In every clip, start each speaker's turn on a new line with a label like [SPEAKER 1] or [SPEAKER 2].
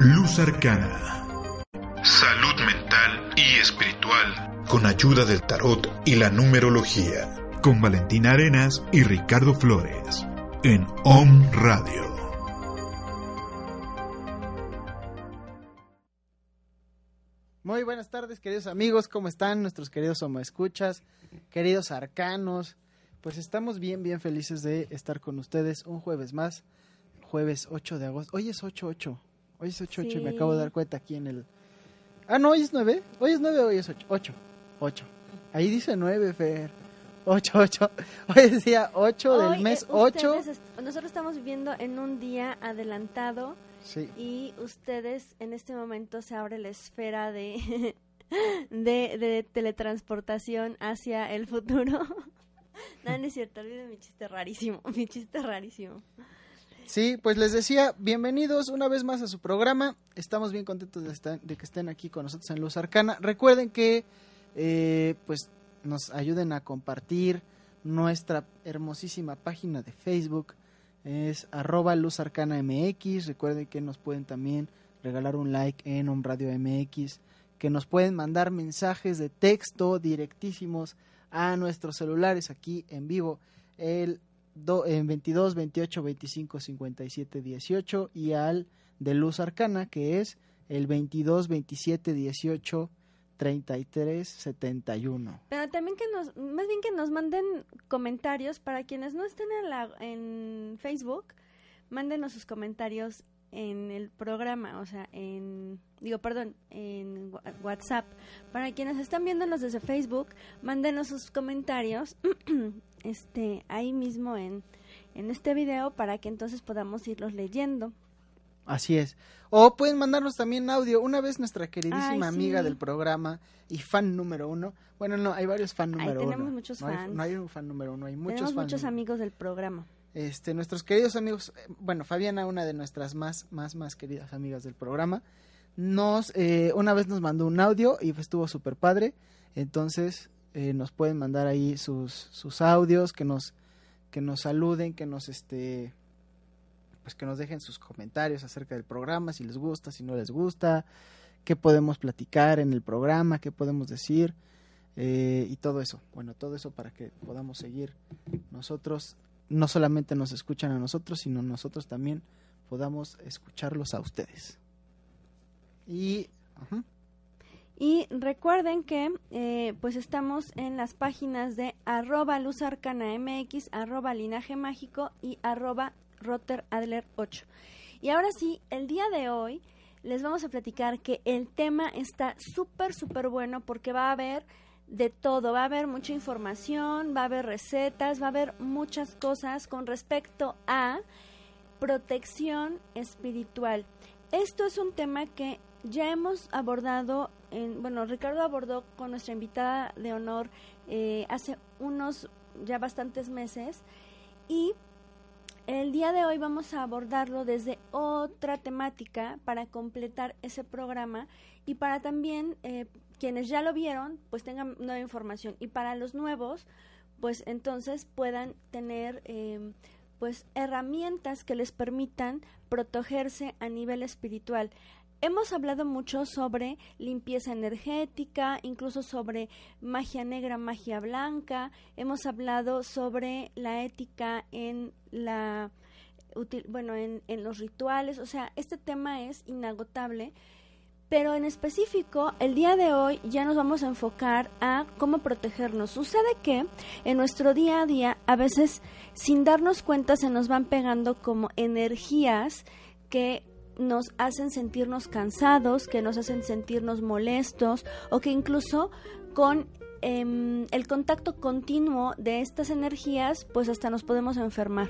[SPEAKER 1] Luz Arcana. Salud mental y espiritual. Con ayuda del tarot y la numerología. Con Valentina Arenas y Ricardo Flores. En OM Radio.
[SPEAKER 2] Muy buenas tardes, queridos amigos. ¿Cómo están nuestros queridos escuchas, Queridos arcanos. Pues estamos bien, bien felices de estar con ustedes un jueves más. Jueves 8 de agosto. Hoy es 8-8. Hoy es 8-8 y me acabo de dar cuenta aquí en el... Ah, no, hoy es 9. Hoy es 9, hoy es 8. 8. 8. Ahí dice 9, Fer. 8, 8. Hoy es día 8 del mes 8.
[SPEAKER 3] Eh, nosotros estamos viviendo en un día adelantado. Sí. Y ustedes en este momento se abre la esfera de, de, de teletransportación hacia el futuro. no, no es cierto, olviden mi chiste rarísimo. Mi chiste rarísimo.
[SPEAKER 2] Sí, pues les decía, bienvenidos una vez más a su programa. Estamos bien contentos de, que estén aquí con nosotros en Luz Arcana. Recuerden que eh, pues nos ayuden a compartir nuestra hermosísima página de Facebook. Es arroba Luz Arcana MX. Recuerden que nos pueden también regalar un like en un Radio MX. Que nos pueden mandar mensajes de texto directísimos a nuestros celulares aquí en vivo. El en 22, 28, 25, 57, 18 y al de Luz Arcana que es el 22, 27, 18, 33, 71.
[SPEAKER 3] Pero también que nos, más bien que nos manden comentarios para quienes no estén en, la, en Facebook, mándenos sus comentarios en el programa, o sea, en, digo, perdón, en WhatsApp. Para quienes están viéndonos desde Facebook, mándenos sus comentarios, este, ahí mismo en, en este video para que entonces podamos irlos leyendo.
[SPEAKER 2] Así es. O pueden mandarnos también audio. Una vez nuestra queridísima amiga del programa y fan número uno. Bueno, no, hay varios fan número
[SPEAKER 3] uno. tenemos muchos
[SPEAKER 2] fans. no hay un fan número uno, hay muchos
[SPEAKER 3] Tenemos muchos amigos del programa.
[SPEAKER 2] Este, nuestros queridos amigos, eh, bueno, Fabiana, una de nuestras más, más, más queridas amigas del programa, nos, eh, una vez nos mandó un audio y estuvo súper padre. Entonces, eh, nos pueden mandar ahí sus, sus audios, que nos, que nos saluden, que nos, este, pues que nos dejen sus comentarios acerca del programa, si les gusta, si no les gusta, qué podemos platicar en el programa, qué podemos decir. y todo eso, bueno, todo eso para que podamos seguir nosotros no solamente nos escuchan a nosotros, sino nosotros también podamos escucharlos a ustedes. Y,
[SPEAKER 3] y recuerden que eh, pues estamos en las páginas de arroba mx, arroba linaje mágico y arroba roteradler 8. Y ahora sí, el día de hoy les vamos a platicar que el tema está súper, súper bueno porque va a haber de todo, va a haber mucha información, va a haber recetas, va a haber muchas cosas con respecto a protección espiritual. Esto es un tema que ya hemos abordado, en, bueno, Ricardo abordó con nuestra invitada de honor eh, hace unos ya bastantes meses y el día de hoy vamos a abordarlo desde otra temática para completar ese programa y para también eh, quienes ya lo vieron, pues tengan nueva información. Y para los nuevos, pues entonces puedan tener em, pues herramientas que les permitan protegerse a nivel espiritual. Hemos hablado mucho sobre limpieza energética, incluso sobre magia negra, magia blanca. Hemos hablado sobre la ética en la bueno, en, en los rituales. O sea, este tema es inagotable pero en específico, el día de hoy ya nos vamos a enfocar a cómo protegernos. Sucede que en nuestro día a día, a veces sin darnos cuenta, se nos van pegando como energías que nos hacen sentirnos cansados, que nos hacen sentirnos molestos o que incluso con em, el contacto continuo de estas energías, pues hasta nos podemos enfermar.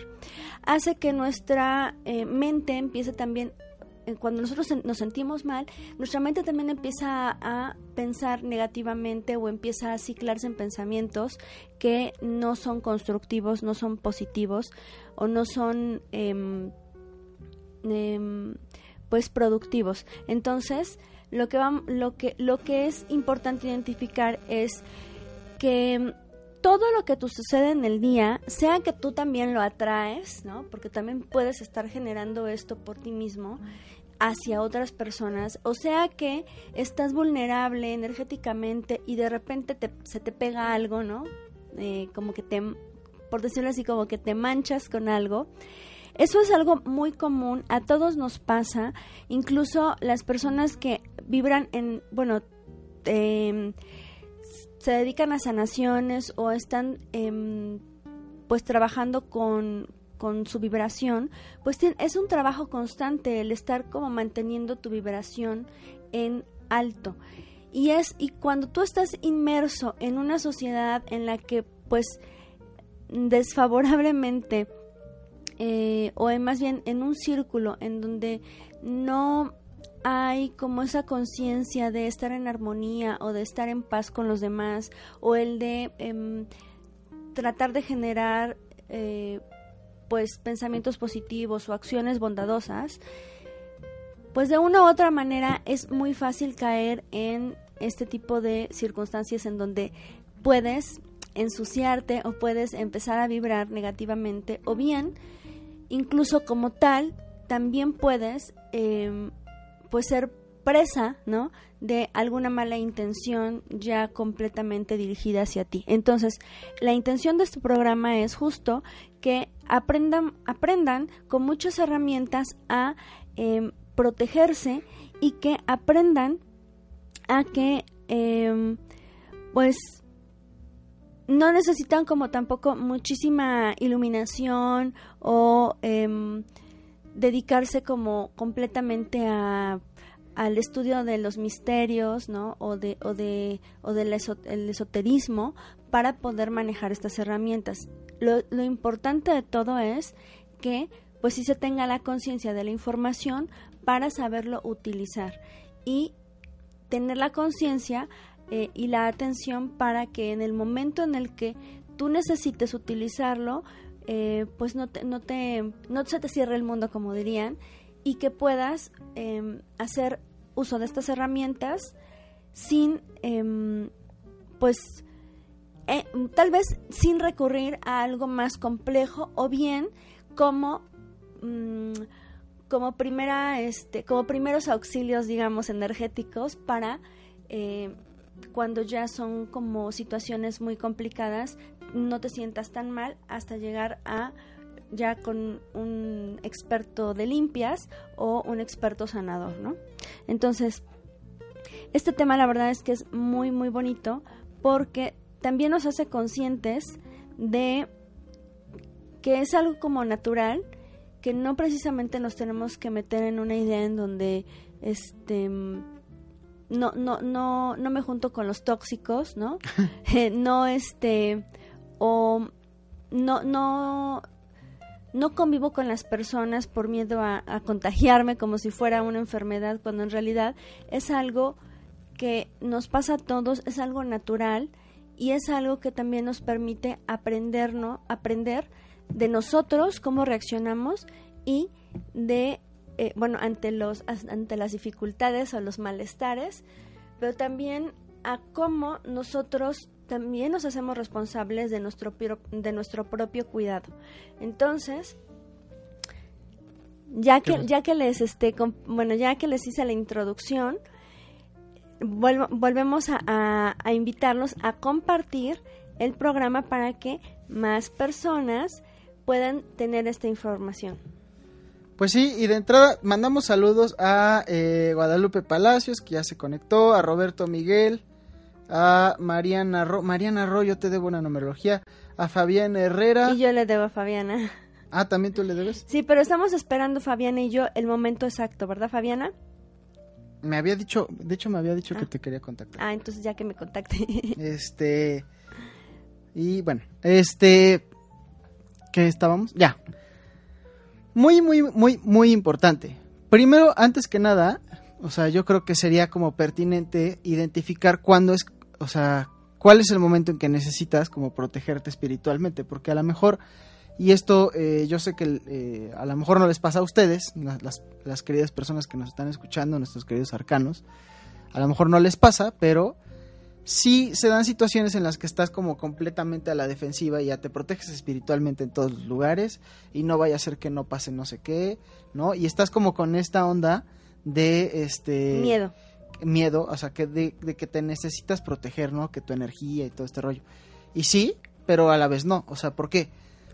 [SPEAKER 3] Hace que nuestra eh, mente empiece también eh, cuando nosotros nos sentimos mal, nuestra mente también empieza a, pensar negativamente o empieza a ciclarse en pensamientos que no son constructivos, no son positivos o no son em, em, pues productivos. Entonces, lo que, lo, que, lo que es importante identificar es que todo lo que tú sucede en el día, sea que tú también lo atraes, ¿no? Porque también puedes estar generando esto por ti mismo hacia otras personas, o sea que estás vulnerable energéticamente y de repente se te pega algo, ¿no? Eh, como que te, por decirlo así, como que te manchas con algo. Eso es algo muy común, a todos nos pasa, incluso las personas que vibran en, bueno, em, se dedican a sanaciones o están em, pues trabajando con, con su vibración, pues es un trabajo constante el estar como manteniendo tu vibración en alto. Y es y cuando tú estás inmerso en una sociedad en la que pues desfavorablemente eh, o más bien en un círculo en donde no hay como esa conciencia de estar en armonía o de estar en paz con los demás o el de em, tratar de generar eh, pues pensamientos positivos o acciones bondadosas, pues de una u otra manera es muy fácil caer en este tipo de circunstancias en donde puedes ensuciarte o puedes empezar a vibrar negativamente o bien incluso como tal también puedes em, pues ser presa, ¿no? De alguna mala intención ya completamente dirigida hacia ti. Entonces, la intención de este programa es justo que aprendan, aprendan con muchas herramientas a em, protegerse y que aprendan a que, em, pues, no necesitan como tampoco muchísima iluminación o em, dedicarse como completamente a al estudio de los misterios, ¿no? O de o de o del esoterismo para poder manejar estas herramientas. Lo, lo importante de todo es que pues sí se tenga la conciencia de la información para saberlo utilizar y tener la conciencia eh, y la atención para que en el momento en el que tú necesites utilizarlo, eh, pues no te, no te, no se te cierre el mundo como dirían y que puedas em, hacer uso de estas herramientas sin, em, pues, eh, tal vez sin recurrir a algo más complejo o bien como mm, como primera este como primeros auxilios digamos energéticos para eh, cuando ya son como situaciones muy complicadas no te sientas tan mal hasta llegar a ya con un experto de limpias o un experto sanador, ¿no? Entonces, este tema la verdad es que es muy, muy bonito porque también nos hace conscientes de que es algo como natural, que no precisamente nos tenemos que meter en una idea en donde este no no no no me junto con los tóxicos, ¿no? Eh, no este o no no no convivo con las personas por miedo a, contagiarme como si fuera una enfermedad, cuando en realidad es algo que nos pasa a todos, es algo natural y es algo que también nos permite aprendernos, aprender de nosotros cómo reaccionamos y de eh, bueno ante los ante las dificultades o los malestares, pero también a cómo nosotros también nos hacemos responsables de nuestro, de nuestro propio cuidado. Entonces, ya que, ya que les este, bueno, ya que les hice la introducción, volvemos a, a, invitarlos a compartir el programa para que más personas puedan tener esta información.
[SPEAKER 2] Pues sí, y de entrada mandamos saludos a eh, Guadalupe Palacios, que ya se conectó, a Roberto Miguel, a Mariana Ro Mariana Ro, yo te debo una numerología, a Fabiana Herrera.
[SPEAKER 3] Y yo le debo a Fabiana.
[SPEAKER 2] Ah, ¿también tú le debes?
[SPEAKER 3] Sí, pero estamos esperando Fabiana y yo el momento exacto, ¿verdad, Fabiana?
[SPEAKER 2] me había dicho, de hecho me había dicho
[SPEAKER 3] Ah.
[SPEAKER 2] que te quería contactar.
[SPEAKER 3] Ah, entonces ya que me contacte.
[SPEAKER 2] Este. Y bueno, este. ¿Qué estábamos? Ya. Muy, muy, muy, muy importante. Primero, antes que nada, o sea, yo creo que sería como pertinente identificar cuándo es, o sea, cuál es el momento en que necesitas como protegerte espiritualmente, porque a lo mejor, y esto eh, yo sé que eh, a lo mejor no les pasa a ustedes, la- las, las queridas personas que nos están escuchando, nuestros queridos arcanos, a lo mejor no les pasa, pero sí se dan situaciones en las que estás como completamente a la defensiva y ya te proteges espiritualmente en todos los lugares y no vaya a ser que no pase no sé qué, ¿no? Y estás como con esta onda de este
[SPEAKER 3] Miedo.
[SPEAKER 2] Miedo, o sea, que de, de que te necesitas proteger, ¿no? Que tu energía y todo este rollo. Y sí, pero a la vez no, o sea, ¿por qué?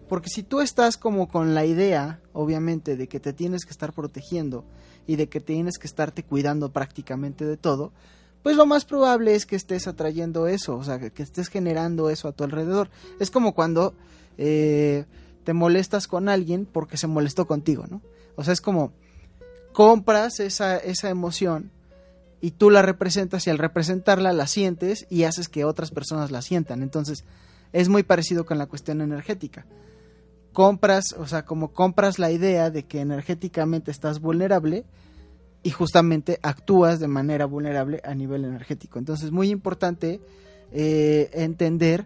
[SPEAKER 2] Porque si tú estás como con la idea, obviamente, de que te tienes que estar protegiendo y de que tienes que estarte cuidando prácticamente de todo, pues lo más probable es que estés atrayendo eso, o sea, que, estés generando eso a tu alrededor. Es como cuando eh, te molestas con alguien porque se molestó contigo, ¿no? O sea, es como compras esa, esa emoción y tú la representas y al representarla la sientes y haces que otras personas la sientan. Entonces, es muy parecido con la cuestión energética. Compras, o sea, como compras la idea de que energéticamente estás vulnerable y justamente actúas de manera vulnerable a nivel energético. Entonces, muy importante eh, entender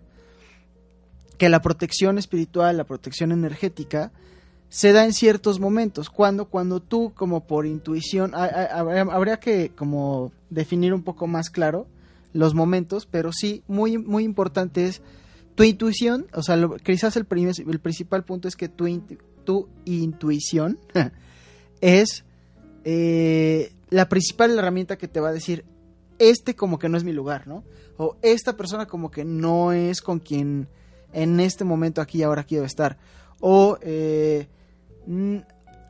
[SPEAKER 2] que la protección espiritual, la protección energética, se da en ciertos momentos. Cuando, cuando tú, como por intuición, ha- ha- habría, que como definir un poco más claro los momentos, pero sí, muy, muy importante es tu intuición, o sea, lo- quizás el, prim- el principal punto es que tu, tu intuición es eh, la principal herramienta que te va a decir, este como que no es mi lugar, ¿no? O esta persona como que no es con quien en este momento aquí y ahora quiero estar. O eh,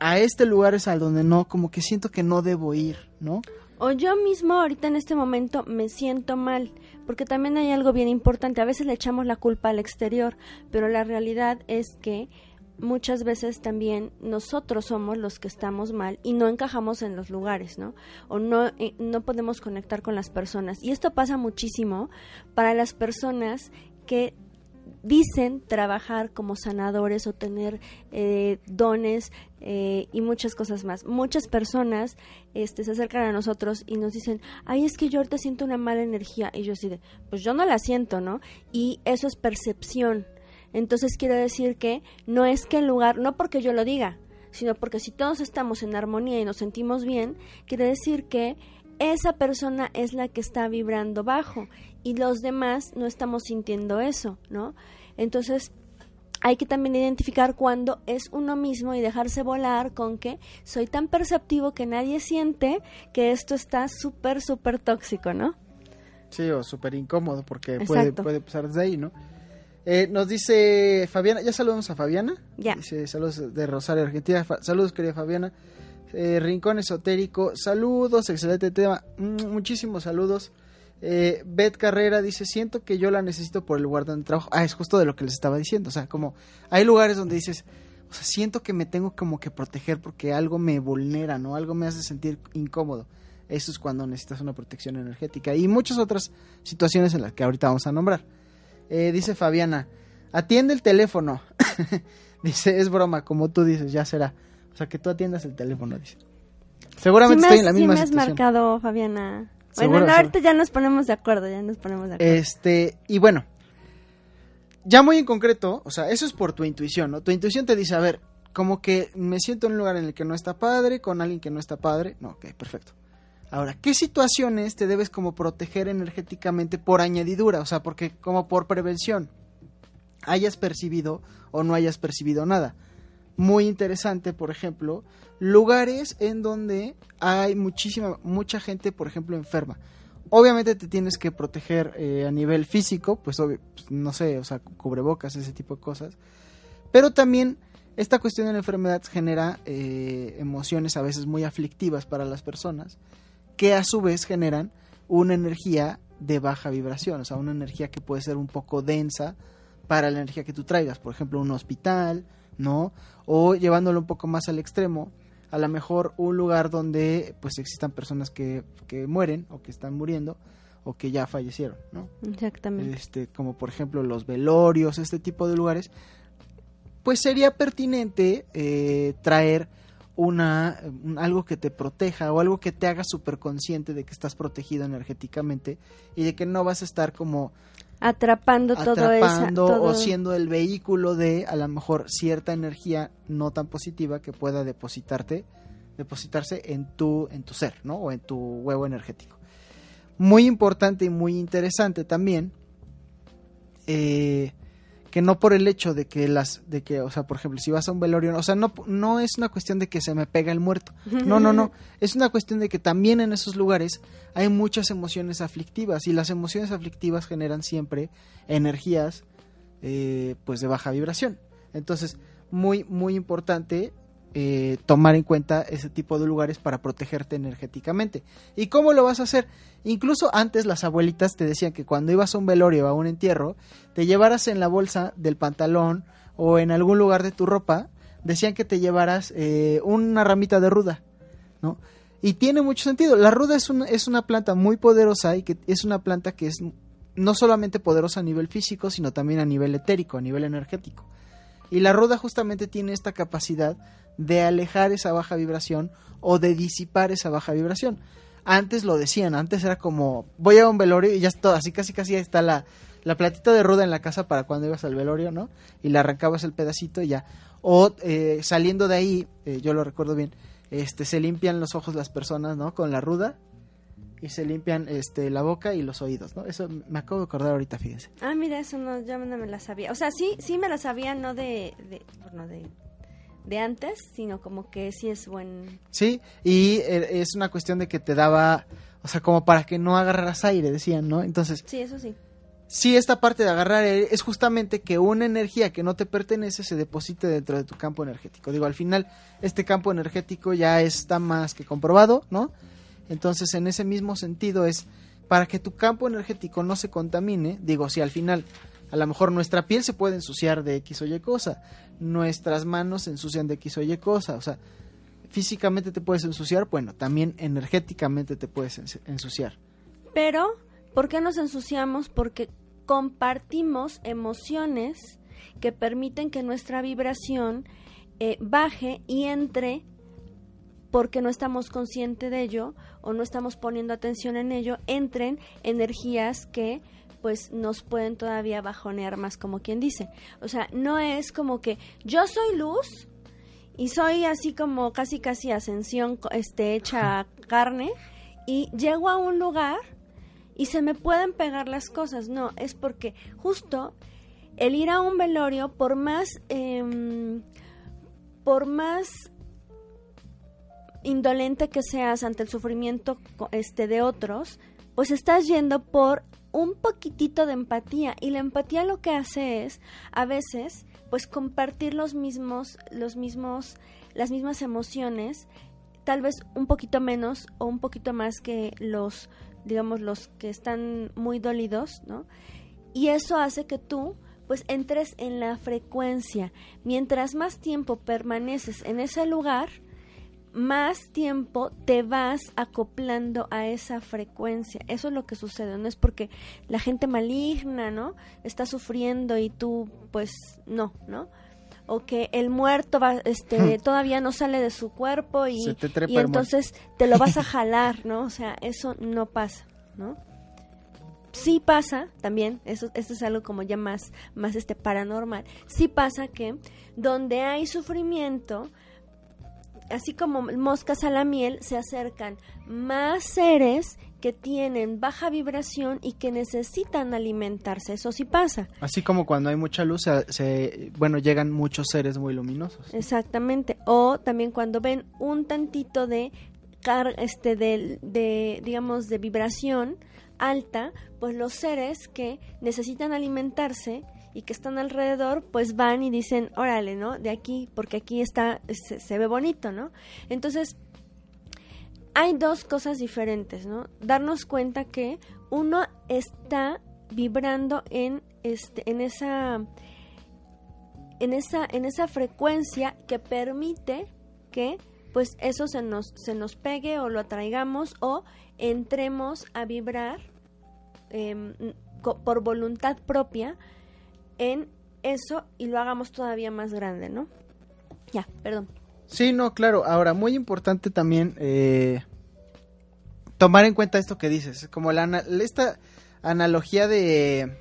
[SPEAKER 2] a este lugar es al donde no, como que siento que no debo ir, ¿no?
[SPEAKER 3] O yo mismo ahorita en este momento me siento mal, porque también hay algo bien importante. A veces le echamos la culpa al exterior, pero la realidad es que muchas veces también nosotros somos los que estamos mal y no encajamos en los lugares, ¿no? O no, eh, no podemos conectar con las personas. Y esto pasa muchísimo para las personas que dicen trabajar como sanadores o tener eh, dones eh, y muchas cosas más. Muchas personas este, se acercan a nosotros y nos dicen, ay, es que yo ahorita siento una mala energía. Y yo así de, pues yo no la siento, ¿no? Y eso es percepción. Entonces quiere decir que no es que el lugar, no porque yo lo diga, sino porque si todos estamos en armonía y nos sentimos bien, quiere decir que esa persona es la que está vibrando bajo y los demás no estamos sintiendo eso, ¿no? Entonces, hay que también identificar cuando es uno mismo y dejarse volar con que soy tan perceptivo que nadie siente que esto está súper, súper tóxico, ¿no?
[SPEAKER 2] Sí, o súper incómodo porque puede,
[SPEAKER 3] Exacto.
[SPEAKER 2] puede pasar desde ahí, ¿no? Eh, nos dice Fabiana, ya saludamos a Fabiana.
[SPEAKER 3] Ya.
[SPEAKER 2] Dice saludos de Rosario, Argentina. Fa- saludos, querida Fabiana. Eh, Rincón Esotérico, saludos, excelente tema. Mm, muchísimos saludos. Eh, Beth Carrera dice, siento que yo la necesito por el lugar donde trabajo. Ah, es justo de lo que les estaba diciendo. O sea, como hay lugares donde dices, siento que me tengo como que proteger porque algo me vulnera, ¿no? Algo me hace sentir incómodo. Eso es cuando necesitas una protección energética. Y muchas otras situaciones en las que ahorita vamos a nombrar. Eh, dice Fabiana, atiende el teléfono. dice, es broma, como tú dices, ya será. O sea, que tú atiendas el teléfono, dice. Seguramente
[SPEAKER 3] Sí me
[SPEAKER 2] estoy en la
[SPEAKER 3] sí
[SPEAKER 2] misma
[SPEAKER 3] me has
[SPEAKER 2] situación.
[SPEAKER 3] marcado, Fabiana.
[SPEAKER 2] Seguro,
[SPEAKER 3] bueno, no,
[SPEAKER 2] seguro.
[SPEAKER 3] ahorita ya nos ponemos de acuerdo, ya nos ponemos de acuerdo.
[SPEAKER 2] Este, y bueno, ya muy en concreto, o sea, eso es por tu intuición, ¿no? Tu intuición te dice, a ver, como que me siento en un lugar en el que no está padre, con alguien que no está padre. No, ok, perfecto. Ahora, ¿qué situaciones te debes como proteger energéticamente por añadidura? O sea, porque como por prevención, hayas percibido o no hayas percibido nada. Muy interesante, por ejemplo, lugares en donde hay muchísima, mucha gente, por ejemplo, enferma. Obviamente te tienes que proteger eh, a nivel físico, pues, obvio, pues, no sé, o sea, cubrebocas, ese tipo de cosas. Pero también esta cuestión de la enfermedad genera eh, emociones a veces muy aflictivas para las personas, que a su vez generan una energía de baja vibración, o sea, una energía que puede ser un poco densa para la energía que tú traigas, por ejemplo, un hospital, ¿no? O llevándolo un poco más al extremo, a lo mejor un lugar donde pues existan personas que, que mueren o que están muriendo o que ya fallecieron, ¿no?
[SPEAKER 3] Exactamente.
[SPEAKER 2] Este, como por ejemplo los velorios, este tipo de lugares, pues sería pertinente eh, traer una un- algo que te proteja o algo que te haga súper consciente de que estás protegido energéticamente y de que no vas a estar como
[SPEAKER 3] Atrapando, todo eso.
[SPEAKER 2] o siendo el vehículo de a lo mejor cierta energía no tan positiva que pueda depositarte depositarse en tu en tu ser no o en tu huevo energético muy importante y muy interesante también eh, que no por el hecho de que las de que o sea por ejemplo si vas a un velorio o sea no no es una cuestión de que se me pega el muerto. No no no. Es una cuestión de que también en esos lugares hay muchas emociones aflictivas y las emociones aflictivas generan siempre energías eh, pues de baja vibración. Entonces muy muy importante eh, tomar en cuenta ese tipo de lugares para protegerte energéticamente y cómo lo vas a hacer incluso antes las abuelitas te decían que cuando ibas a un velorio o a un entierro te llevaras en la bolsa del pantalón o en algún lugar de tu ropa decían que te llevaras eh, una ramita de ruda ¿no? Y tiene mucho sentido. La ruda es una, es una planta muy poderosa y que es una planta que es no solamente poderosa a nivel físico, sino también a nivel etérico, a nivel energético. Y la ruda justamente tiene esta capacidad de alejar esa baja vibración o de disipar esa baja vibración. Antes lo decían, antes era como voy a un velorio y ya está, así casi casi está la, la platita de ruda en la casa para cuando ibas al velorio, ¿no? Y le arrancabas el pedacito y ya. O eh, saliendo de ahí, eh, yo lo recuerdo bien, este se limpian los ojos las personas, ¿no? Con la ruda y se limpian este la boca y los oídos, ¿no? Eso me acabo de acordar ahorita, fíjense.
[SPEAKER 3] Ah, mira, eso no, yo no me la sabía. O sea, sí, sí me la sabía, no de, bueno, de, de antes, sino como que sí es buen...
[SPEAKER 2] Sí, y eh, es una cuestión de que te daba, o sea, como para que no agarraras aire, decían, ¿no? Entonces,
[SPEAKER 3] Sí, eso sí.
[SPEAKER 2] sí, esta parte de agarrar aire es justamente que una energía que no te pertenece se deposite dentro de tu campo energético. Digo, al final, este campo energético ya está más que comprobado, ¿no? Entonces, en ese mismo sentido es para que tu campo energético no se contamine, digo, si al final a lo mejor nuestra piel se puede ensuciar de X o Y cosa, nuestras manos se ensucian de X o Y cosa, o sea, físicamente te puedes ensuciar, bueno, también energéticamente te puedes ens- ensuciar.
[SPEAKER 3] Pero, ¿por qué nos ensuciamos? Porque compartimos emociones que permiten que nuestra vibración eh, baje y entre porque no estamos conscientes de ello o no estamos poniendo atención en ello, entren energías que pues nos pueden todavía bajonear más como quien dice. O sea, no es como que yo soy luz y soy así como casi casi ascensión este hecha carne y llego a un lugar y se me pueden pegar las cosas. No, es porque justo el ir a un velorio, por más, em, por más indolente que seas ante el sufrimiento este de otros, pues estás yendo por un poquitito de empatía. Y la empatía lo que hace es a veces pues compartir los mismos los mismos las mismas emociones tal vez un poquito menos o un poquito más que los digamos los que están muy dolidos no y eso hace que tú pues entres en la frecuencia. Mientras más tiempo permaneces en ese lugar más tiempo te vas acoplando a esa frecuencia. Eso es lo que sucede, no es porque la gente maligna, ¿no? Está sufriendo y tú, pues, no, ¿no? O que el muerto va, este, todavía no sale de su cuerpo y, y entonces te lo vas a jalar, ¿no? O sea, eso no pasa, ¿no? sí pasa también, eso, esto es algo como ya más, más este paranormal, sí pasa que donde hay sufrimiento, así como moscas a la miel, se acercan más seres que tienen baja vibración y que necesitan alimentarse, eso sí pasa.
[SPEAKER 2] Así como cuando hay mucha luz, se, se- bueno, llegan muchos seres muy luminosos.
[SPEAKER 3] Exactamente. O también cuando ven un tantito de car este de, de digamos de vibración alta, pues los seres que necesitan alimentarse y que están alrededor, pues van y dicen, órale, ¿no? De aquí, porque aquí está, se, ve bonito, ¿no? Entonces, hay dos cosas diferentes, ¿no? Darnos cuenta que uno está vibrando en este, en esa en esa, en esa frecuencia que permite que pues eso se nos, se nos pegue o lo atraigamos o entremos a vibrar em, por voluntad propia en eso y lo hagamos todavía más grande, ¿no? Ya, perdón.
[SPEAKER 2] Sí, no, claro. Ahora, muy importante también eh, tomar en cuenta esto que dices, como la, esta analogía de,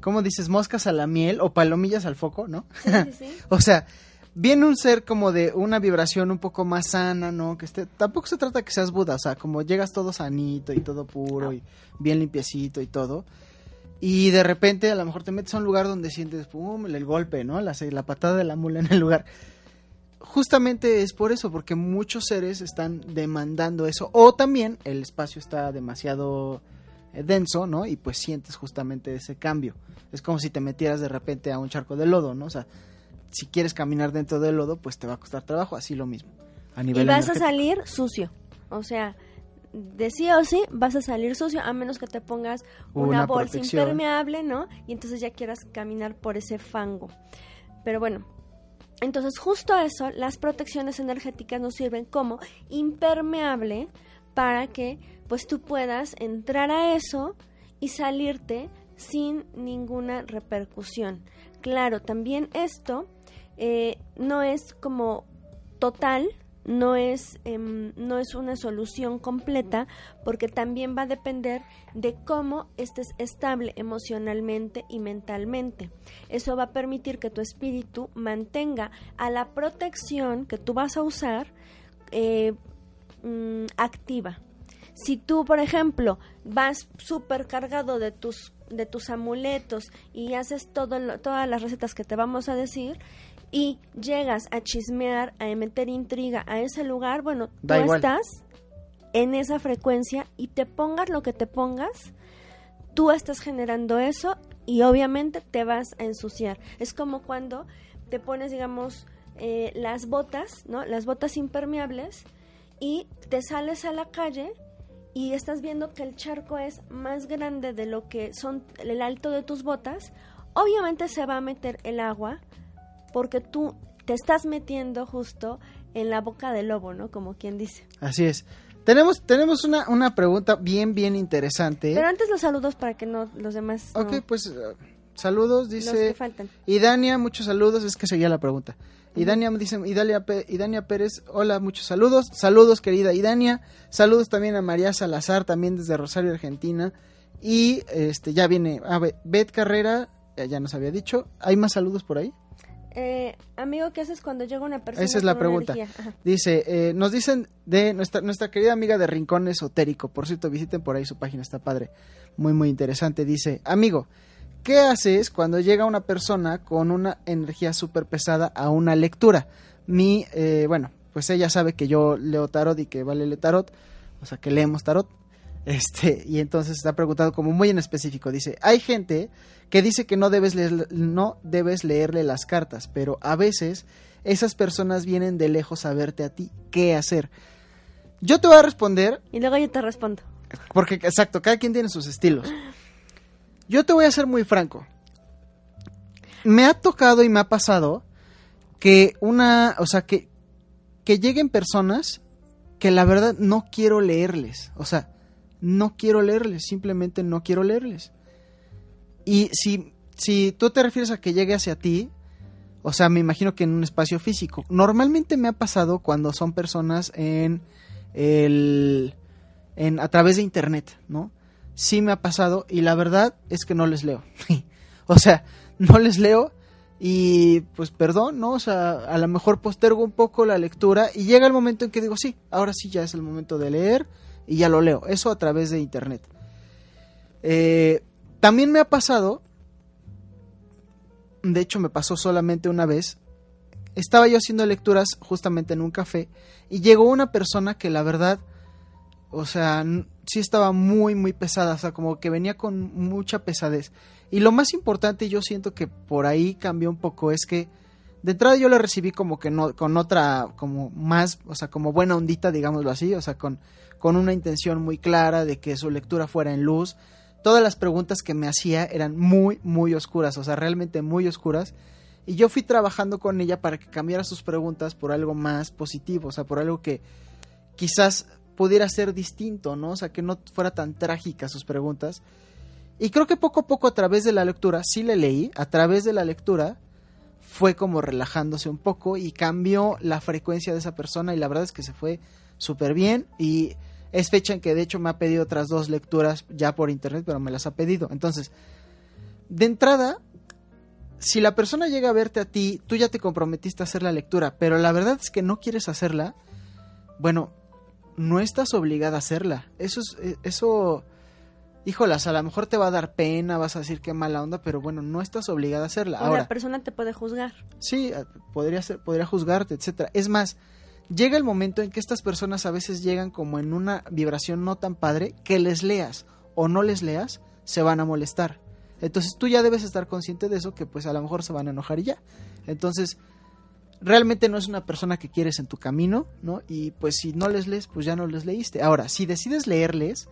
[SPEAKER 2] ¿cómo dices? Moscas a la miel o palomillas al foco, ¿no?
[SPEAKER 3] Sí, sí, sí.
[SPEAKER 2] o sea, viene un ser como de una vibración un poco más sana, ¿no? Que esté, tampoco se trata que seas Buda, o sea, como llegas todo sanito y todo puro y bien limpiecito y todo. Y de repente a lo mejor te metes a un lugar donde sientes, pum, el golpe, ¿no? La, la patada de la mula en el lugar justamente es por eso, porque muchos seres están demandando eso. O también el espacio está demasiado eh, denso, ¿no? Y pues sientes justamente ese cambio. Es como si te metieras de repente a un charco de lodo, ¿no? O sea, si quieres caminar dentro del lodo, pues te va a costar trabajo, así lo mismo. A nivel
[SPEAKER 3] y vas a salir sucio. O sea, de sí o sí vas a salir sucio a menos que te pongas una, bolsa impermeable, ¿no? Y entonces ya quieras caminar por ese fango. Pero bueno, entonces, justo eso, las protecciones energéticas nos sirven como impermeable para que pues tú puedas entrar a eso y salirte sin ninguna repercusión. Claro, también esto eh, no es como total, no es, em, no es una solución completa porque también va a depender de cómo estés estable emocionalmente y mentalmente. Eso va a permitir que tu espíritu mantenga a la protección que tú vas a usar eh, mm, activa. Si tú, por ejemplo, vas súper cargado de tus, de tus amuletos y haces todo todas las recetas que te vamos a decir, y llegas a chismear, a meter intriga a ese lugar, bueno, tú estás en esa frecuencia y te pongas lo que te pongas, tú estás generando eso y obviamente te vas a ensuciar. Es como cuando te pones, digamos, eh, las botas, ¿no? Las botas impermeables y te sales a la calle y estás viendo que el charco es más grande de lo que son el alto de tus botas, obviamente se va a meter el agua porque tú te estás metiendo justo en la boca del lobo, ¿no? Como quien dice.
[SPEAKER 2] Así es. Tenemos, tenemos una, una pregunta bien, bien interesante.
[SPEAKER 3] Pero antes los saludos para que no los demás.
[SPEAKER 2] Ok, pues uh, saludos, dice.
[SPEAKER 3] Los que faltan.
[SPEAKER 2] Y Dania, muchos saludos, es que seguía la pregunta. Y Dania me dice, y Dania Pérez, hola, muchos saludos. Saludos, querida Idania. Saludos también a María Salazar, también desde Rosario, Argentina. Y este ya viene, a ver, Beth Carrera, ya nos había dicho. ¿Hay más saludos por ahí?
[SPEAKER 3] Eh, amigo, ¿qué haces cuando llega una persona?
[SPEAKER 2] Esa es la pregunta. Dice, eh, nos dicen de nuestra, nuestra querida amiga de Rincón Esotérico. Por cierto, visiten por ahí su página, está padre. Muy, muy interesante. Dice, amigo, ¿qué haces cuando llega una persona con una energía súper pesada a una lectura? Mi, eh, bueno, pues ella sabe que yo leo tarot y que vale leer tarot. O sea, que leemos tarot. Este, y entonces está preguntado como muy en específico. Dice, hay gente que dice que no debes, leer, no debes leerle las cartas, pero a veces esas personas vienen de lejos a verte a ti. ¿Qué hacer? Yo te voy a responder.
[SPEAKER 3] Y luego yo te respondo.
[SPEAKER 2] Porque, exacto, cada quien tiene sus estilos. Yo te voy a ser muy franco. Me ha tocado y me ha pasado que una, o sea, que, que lleguen personas que la verdad no quiero leerles. O sea, no quiero leerles, simplemente no quiero leerles. Y si, si tú te refieres a que llegue hacia ti, o sea, me imagino que en un espacio físico. Normalmente me ha pasado cuando son personas en el en a través de internet, ¿no? Sí me ha pasado y la verdad es que no les leo. o sea, no les leo y pues perdón, ¿no? O sea, a lo mejor postergo un poco la lectura y llega el momento en que digo, sí, ahora sí ya es el momento de leer y ya lo leo. Eso a través de internet. Eh, también me ha pasado, de hecho me pasó solamente una vez, estaba yo haciendo lecturas justamente en un café y llegó una persona que la verdad, o sea, sí estaba muy, muy pesada, o sea, como que venía con mucha pesadez. Y lo más importante, yo siento que por ahí cambió un poco, es que de entrada yo la recibí como que no, con otra, como más, o sea, como buena ondita, digámoslo así, o sea, con con una intención muy clara de que su lectura fuera en luz. Todas las preguntas que me hacía eran muy, muy oscuras, o sea, realmente muy oscuras. Y yo fui trabajando con ella para que cambiara sus preguntas por algo más positivo, o sea, por algo que quizás pudiera ser distinto, ¿no? O sea, que no fuera tan trágica sus preguntas. Y creo que poco a poco a través de la lectura, sí le leí, a través de la lectura fue como relajándose un poco y cambió la frecuencia de esa persona y la verdad es que se fue súper bien y es fecha en que de hecho me ha pedido otras dos lecturas ya por internet, pero me las ha pedido. Entonces, de entrada, si la persona llega a verte a ti, tú ya te comprometiste a hacer la lectura, pero la verdad es que no quieres hacerla, bueno, no estás obligada a hacerla. Eso es, eh, eso, híjolas, a lo mejor te va a dar pena, vas a decir qué mala onda, pero bueno, no estás obligada a hacerla.
[SPEAKER 3] O
[SPEAKER 2] Ahora,
[SPEAKER 3] la persona te puede juzgar.
[SPEAKER 2] Sí, eh, podría ser, podría juzgarte, etcétera. Es más, llega el momento en que estas personas a veces llegan como en una vibración no tan padre que les leas o no les leas, se van a molestar. Entonces tú ya debes estar consciente de eso, que pues a lo mejor se van a enojar y ya. Entonces, realmente no es una persona que quieres en tu camino, ¿no? Y pues si no les lees, pues ya no les leíste. Ahora, si decides leerles,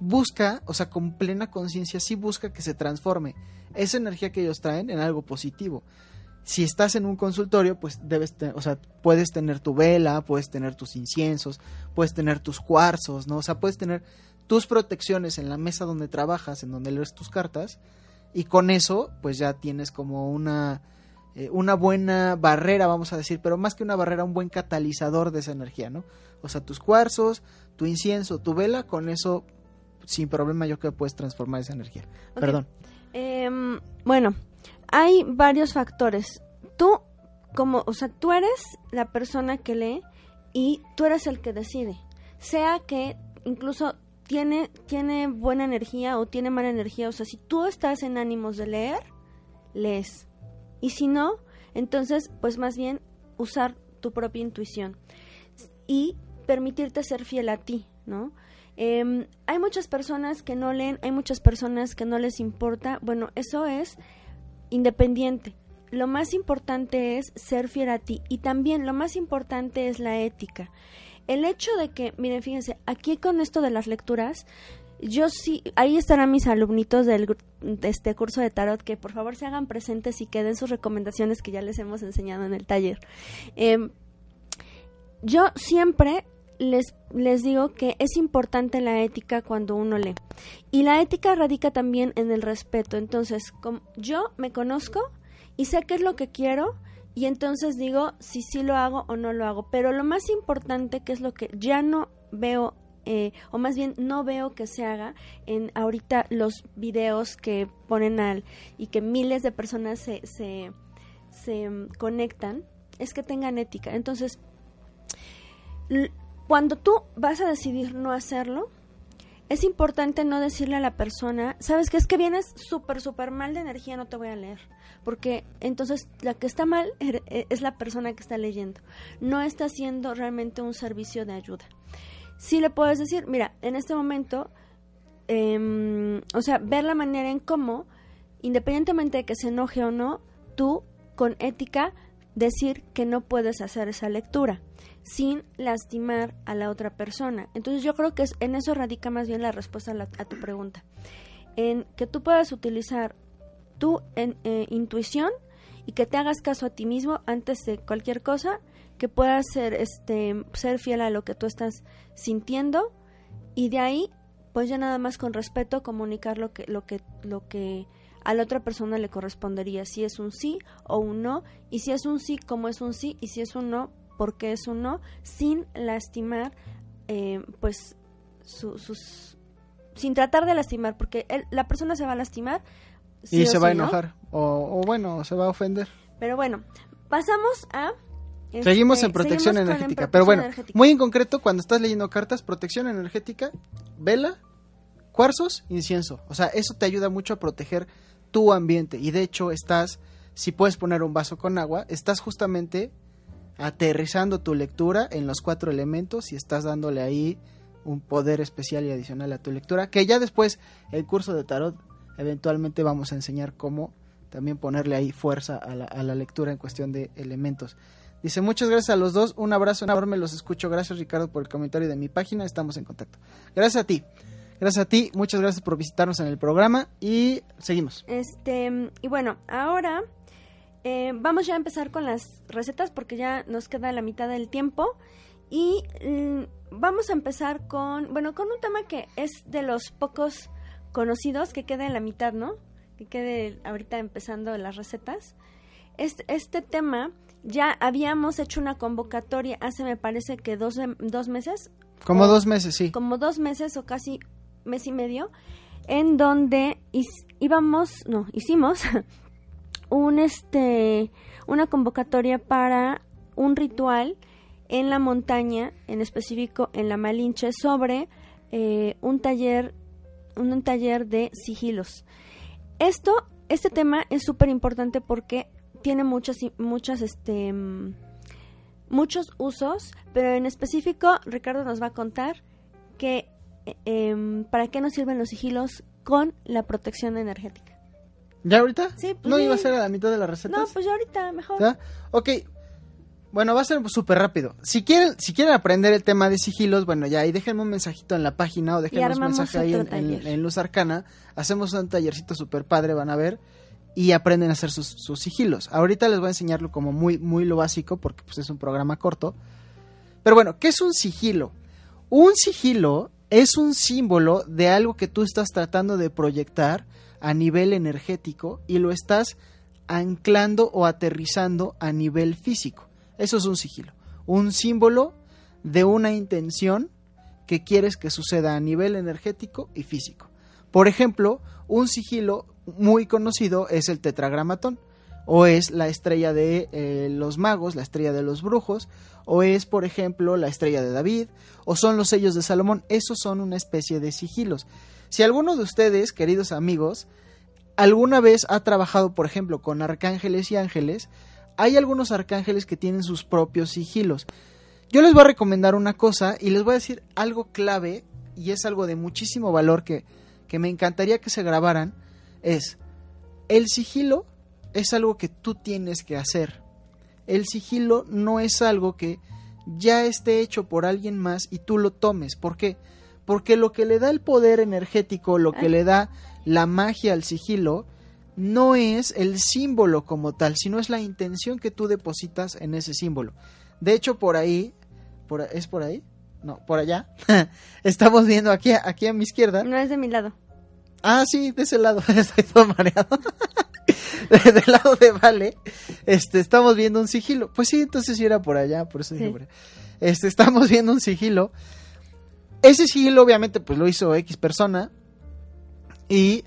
[SPEAKER 2] busca, o sea, con plena conciencia, sí busca que se transforme esa energía que ellos traen en algo positivo. Si estás en un consultorio, pues debes, o sea, puedes tener tu vela, puedes tener tus inciensos, puedes tener tus cuarzos, ¿no? O sea, puedes tener tus protecciones en la mesa donde trabajas, en donde lees tus cartas, y con eso, pues ya tienes como una, eh, una buena barrera, vamos a decir, pero más que una barrera, un buen catalizador de esa energía, ¿no? O sea, tus cuarzos, tu incienso, tu vela, con eso, sin problema, yo creo que puedes transformar esa energía. Perdón.
[SPEAKER 3] Em, bueno, hay varios factores. Tú, como, o sea, tú eres la persona que lee y tú eres el que decide. Sea que incluso tiene, tiene buena energía o tiene mala energía. O sea, si tú estás en ánimos de leer, lees. Y si no, entonces, pues más bien usar tu propia intuición y permitirte ser fiel a ti, ¿no? Em, hay muchas personas que no leen, hay muchas personas que no les importa. Bueno, eso es independiente. Lo más importante es ser fiel a ti y también lo más importante es la ética. El hecho de que, miren, fíjense, aquí con esto de las lecturas, yo sí, ahí estarán mis alumnitos del de este curso de tarot que por favor se hagan presentes y que den sus recomendaciones que ya les hemos enseñado en el taller. Em, yo siempre les, les digo que es importante la ética cuando uno lee. Y la ética radica también en el respeto. Entonces, como yo me conozco y sé qué es lo que quiero y entonces digo si sí lo hago o no lo hago. Pero lo más importante, que es lo que ya no veo, eh, o más bien no veo que se haga en ahorita los videos que ponen al y que miles de personas se, se, se mm, conectan, es que tengan ética. Entonces, cuando tú vas a decidir no hacerlo, es importante no decirle a la persona, sabes que es que vienes súper, súper mal de energía, no te voy a leer. Porque entonces la que está mal er- eh, es la persona que está leyendo. No está haciendo realmente un servicio de ayuda. Sí le puedes decir, mira, en este momento, em, o sea, ver la manera en cómo, independientemente de que se enoje o no, tú con ética decir que no puedes hacer esa lectura sin lastimar a la otra persona. Entonces yo creo que en eso radica más bien la respuesta a, la- a tu pregunta. En que tú puedas utilizar tu en- eh, intuición y que te hagas caso a ti mismo antes de cualquier cosa, que puedas ser, este, ser fiel a lo que tú estás sintiendo y de ahí, pues ya nada más con respeto comunicar lo que, lo que, lo que a la otra persona le correspondería, si es un sí o un no, y si es un sí, como es un sí, y si es un no, porque es un no, sin lastimar, eh, pues, su- sus... sin tratar de lastimar, porque él- la persona se va a lastimar. sí
[SPEAKER 2] y se va a enojar. O, o bueno, se va a ofender.
[SPEAKER 3] Pero bueno, pasamos a...
[SPEAKER 2] Seguimos
[SPEAKER 3] este,
[SPEAKER 2] en protección
[SPEAKER 3] seguimos con
[SPEAKER 2] energética.
[SPEAKER 3] en
[SPEAKER 2] Pero
[SPEAKER 3] protección
[SPEAKER 2] bueno,
[SPEAKER 3] energética.
[SPEAKER 2] muy en concreto, cuando estás leyendo cartas, protección energética, vela, cuarzos, incienso. O sea, eso te ayuda mucho a proteger tu ambiente. Y de hecho, estás, si puedes poner un vaso con agua, estás justamente aterrizando tu lectura en los cuatro elementos y estás dándole ahí un poder especial y adicional a tu lectura. Que ya después, el curso de tarot, eventualmente vamos a enseñar cómo también ponerle ahí fuerza a la, a la lectura en cuestión de elementos. Dice, muchas gracias a los dos, un abrazo enorme, los escucho. Gracias Ricardo por el comentario de mi página, estamos en contacto. Gracias a ti, gracias a ti, muchas gracias por visitarnos en el programa y seguimos.
[SPEAKER 3] Este, y bueno, ahora eh, vamos ya a empezar con las recetas porque ya nos queda la mitad del tiempo. Y mm, vamos a empezar con, bueno, con un tema que es de los pocos conocidos, que queda en la mitad, ¿no? Que quede ahorita empezando las recetas. Este, este tema ya habíamos hecho una convocatoria hace, me parece que dos, dos meses.
[SPEAKER 2] Como
[SPEAKER 3] o-
[SPEAKER 2] dos meses, sí.
[SPEAKER 3] Como dos meses o casi mes y medio, en donde íbamos, no, hicimos un este una convocatoria para un ritual en la montaña, en específico en la Malinche, sobre eh, un taller, un, un taller de sigilos. Esto, este tema es súper importante porque tiene muchas, muchas, este, muchos usos, pero en específico Ricardo nos va a contar que eh, para qué nos sirven los sigilos con la protección energética.
[SPEAKER 2] ¿Ya ahorita?
[SPEAKER 3] Sí, pues
[SPEAKER 2] ¿No
[SPEAKER 3] sí.
[SPEAKER 2] iba a ser a la mitad de las recetas?
[SPEAKER 3] No, pues ya ahorita mejor.
[SPEAKER 2] ¿Ya? Ok. Bueno, va a ser súper rápido. Si quieren, si quieren aprender el tema de sigilos, bueno, ya ahí déjenme un mensajito en la página o déjenme un mensaje ahí en, en- en Luz Arcana. Hacemos un tallercito súper padre, van a ver. Y aprenden a hacer sus, sigilos. Ahorita les voy a enseñarlo como muy, muy lo básico, porque pues es un programa corto. Pero bueno, ¿qué es un sigilo? Un sigilo es un símbolo de algo que tú estás tratando de proyectar a nivel energético y lo estás anclando o aterrizando a nivel físico. Eso es un sigilo. Un símbolo de una intención que quieres que suceda a nivel energético y físico. Por ejemplo, un sigilo muy conocido es el tetragramatón, o es la estrella de eh, los magos, la estrella de los brujos, o es, por ejemplo, la estrella de David, o son los sellos de Salomón. Esos son una especie de sigilos. Si alguno de ustedes, queridos amigos, alguna vez ha trabajado, por ejemplo, con arcángeles y ángeles, hay algunos arcángeles que tienen sus propios sigilos. Yo les voy a recomendar una cosa y les voy a decir algo clave y es algo de muchísimo valor que, que me encantaría que se grabaran. Es, el sigilo es algo que tú tienes que hacer. El sigilo no es algo que ya esté hecho por alguien más y tú lo tomes. ¿Por qué? Porque lo que le da el poder energético, lo que le da la magia al sigilo, no es el símbolo como tal, sino es la intención que tú depositas en ese símbolo. De hecho, por ahí, por, ¿es por ahí? No, por allá. Estamos viendo aquí, aquí a mi izquierda.
[SPEAKER 3] No es de mi lado.
[SPEAKER 2] Ah, sí, de ese lado. Estoy todo mareado. De- Del lado de Vale, este, estamos viendo un sigilo. Pues sí, entonces sí era por allá, por eso dije
[SPEAKER 3] Sí.
[SPEAKER 2] por allá. Este, estamos viendo un sigilo. Ese sigilo, obviamente, pues lo hizo X persona. Y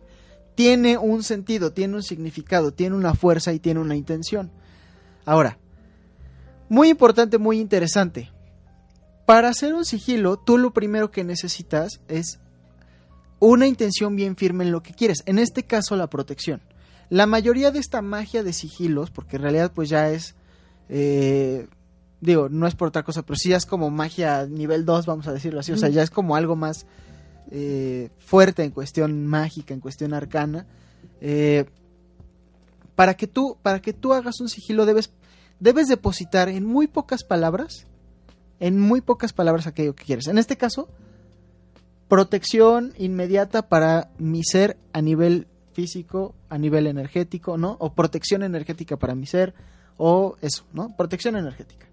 [SPEAKER 2] tiene un sentido, tiene un significado, tiene una fuerza y tiene una intención. Ahora, muy importante, muy interesante. Para hacer un sigilo, tú lo primero que necesitas es una intención bien firme en lo que quieres. En este caso, la protección. La mayoría de esta magia de sigilos, porque en realidad pues ya es, eh, digo, no es por otra cosa, pero sí ya es como magia nivel 2, vamos a decirlo así. O sea, ya es como algo más eh, fuerte en cuestión mágica, en cuestión arcana. Eh, para que tú, para que tú hagas un sigilo debes, debes depositar en muy pocas palabras, en muy pocas palabras aquello que quieres. En este caso, protección inmediata para mi ser a nivel físico, a nivel energético, ¿no? O protección energética para mi ser, o eso, ¿no? Protección energética.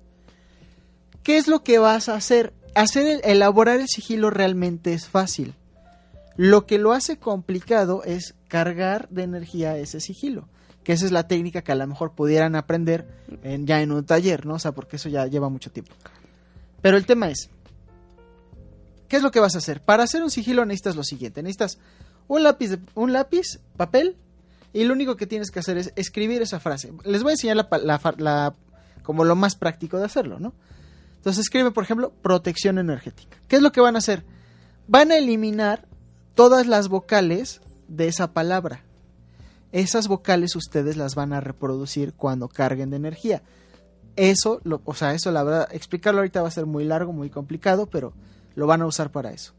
[SPEAKER 2] ¿Qué es lo que vas a hacer? Hacer el, elaborar el sigilo realmente es fácil. Lo que lo hace complicado es cargar de energía ese sigilo. Que esa es la técnica que a lo mejor pudieran aprender en- ya en un taller, ¿no? O sea, porque eso ya lleva mucho tiempo. Pero el tema es, ¿qué es lo que vas a hacer? Para hacer un sigilo necesitas lo siguiente. Necesitas un lápiz, de- un lápiz, papel, y lo único que tienes que hacer es escribir esa frase. Les voy a enseñar la, la la- como lo más práctico de hacerlo, ¿no? Entonces escribe, por ejemplo, protección energética. ¿Qué es lo que van a hacer? Van a eliminar todas las vocales de esa palabra. Esas vocales ustedes las van a reproducir cuando carguen de energía. Eso, lo, o sea, eso la verdad, explicarlo ahorita va a ser muy largo, muy complicado, pero lo van a usar para eso.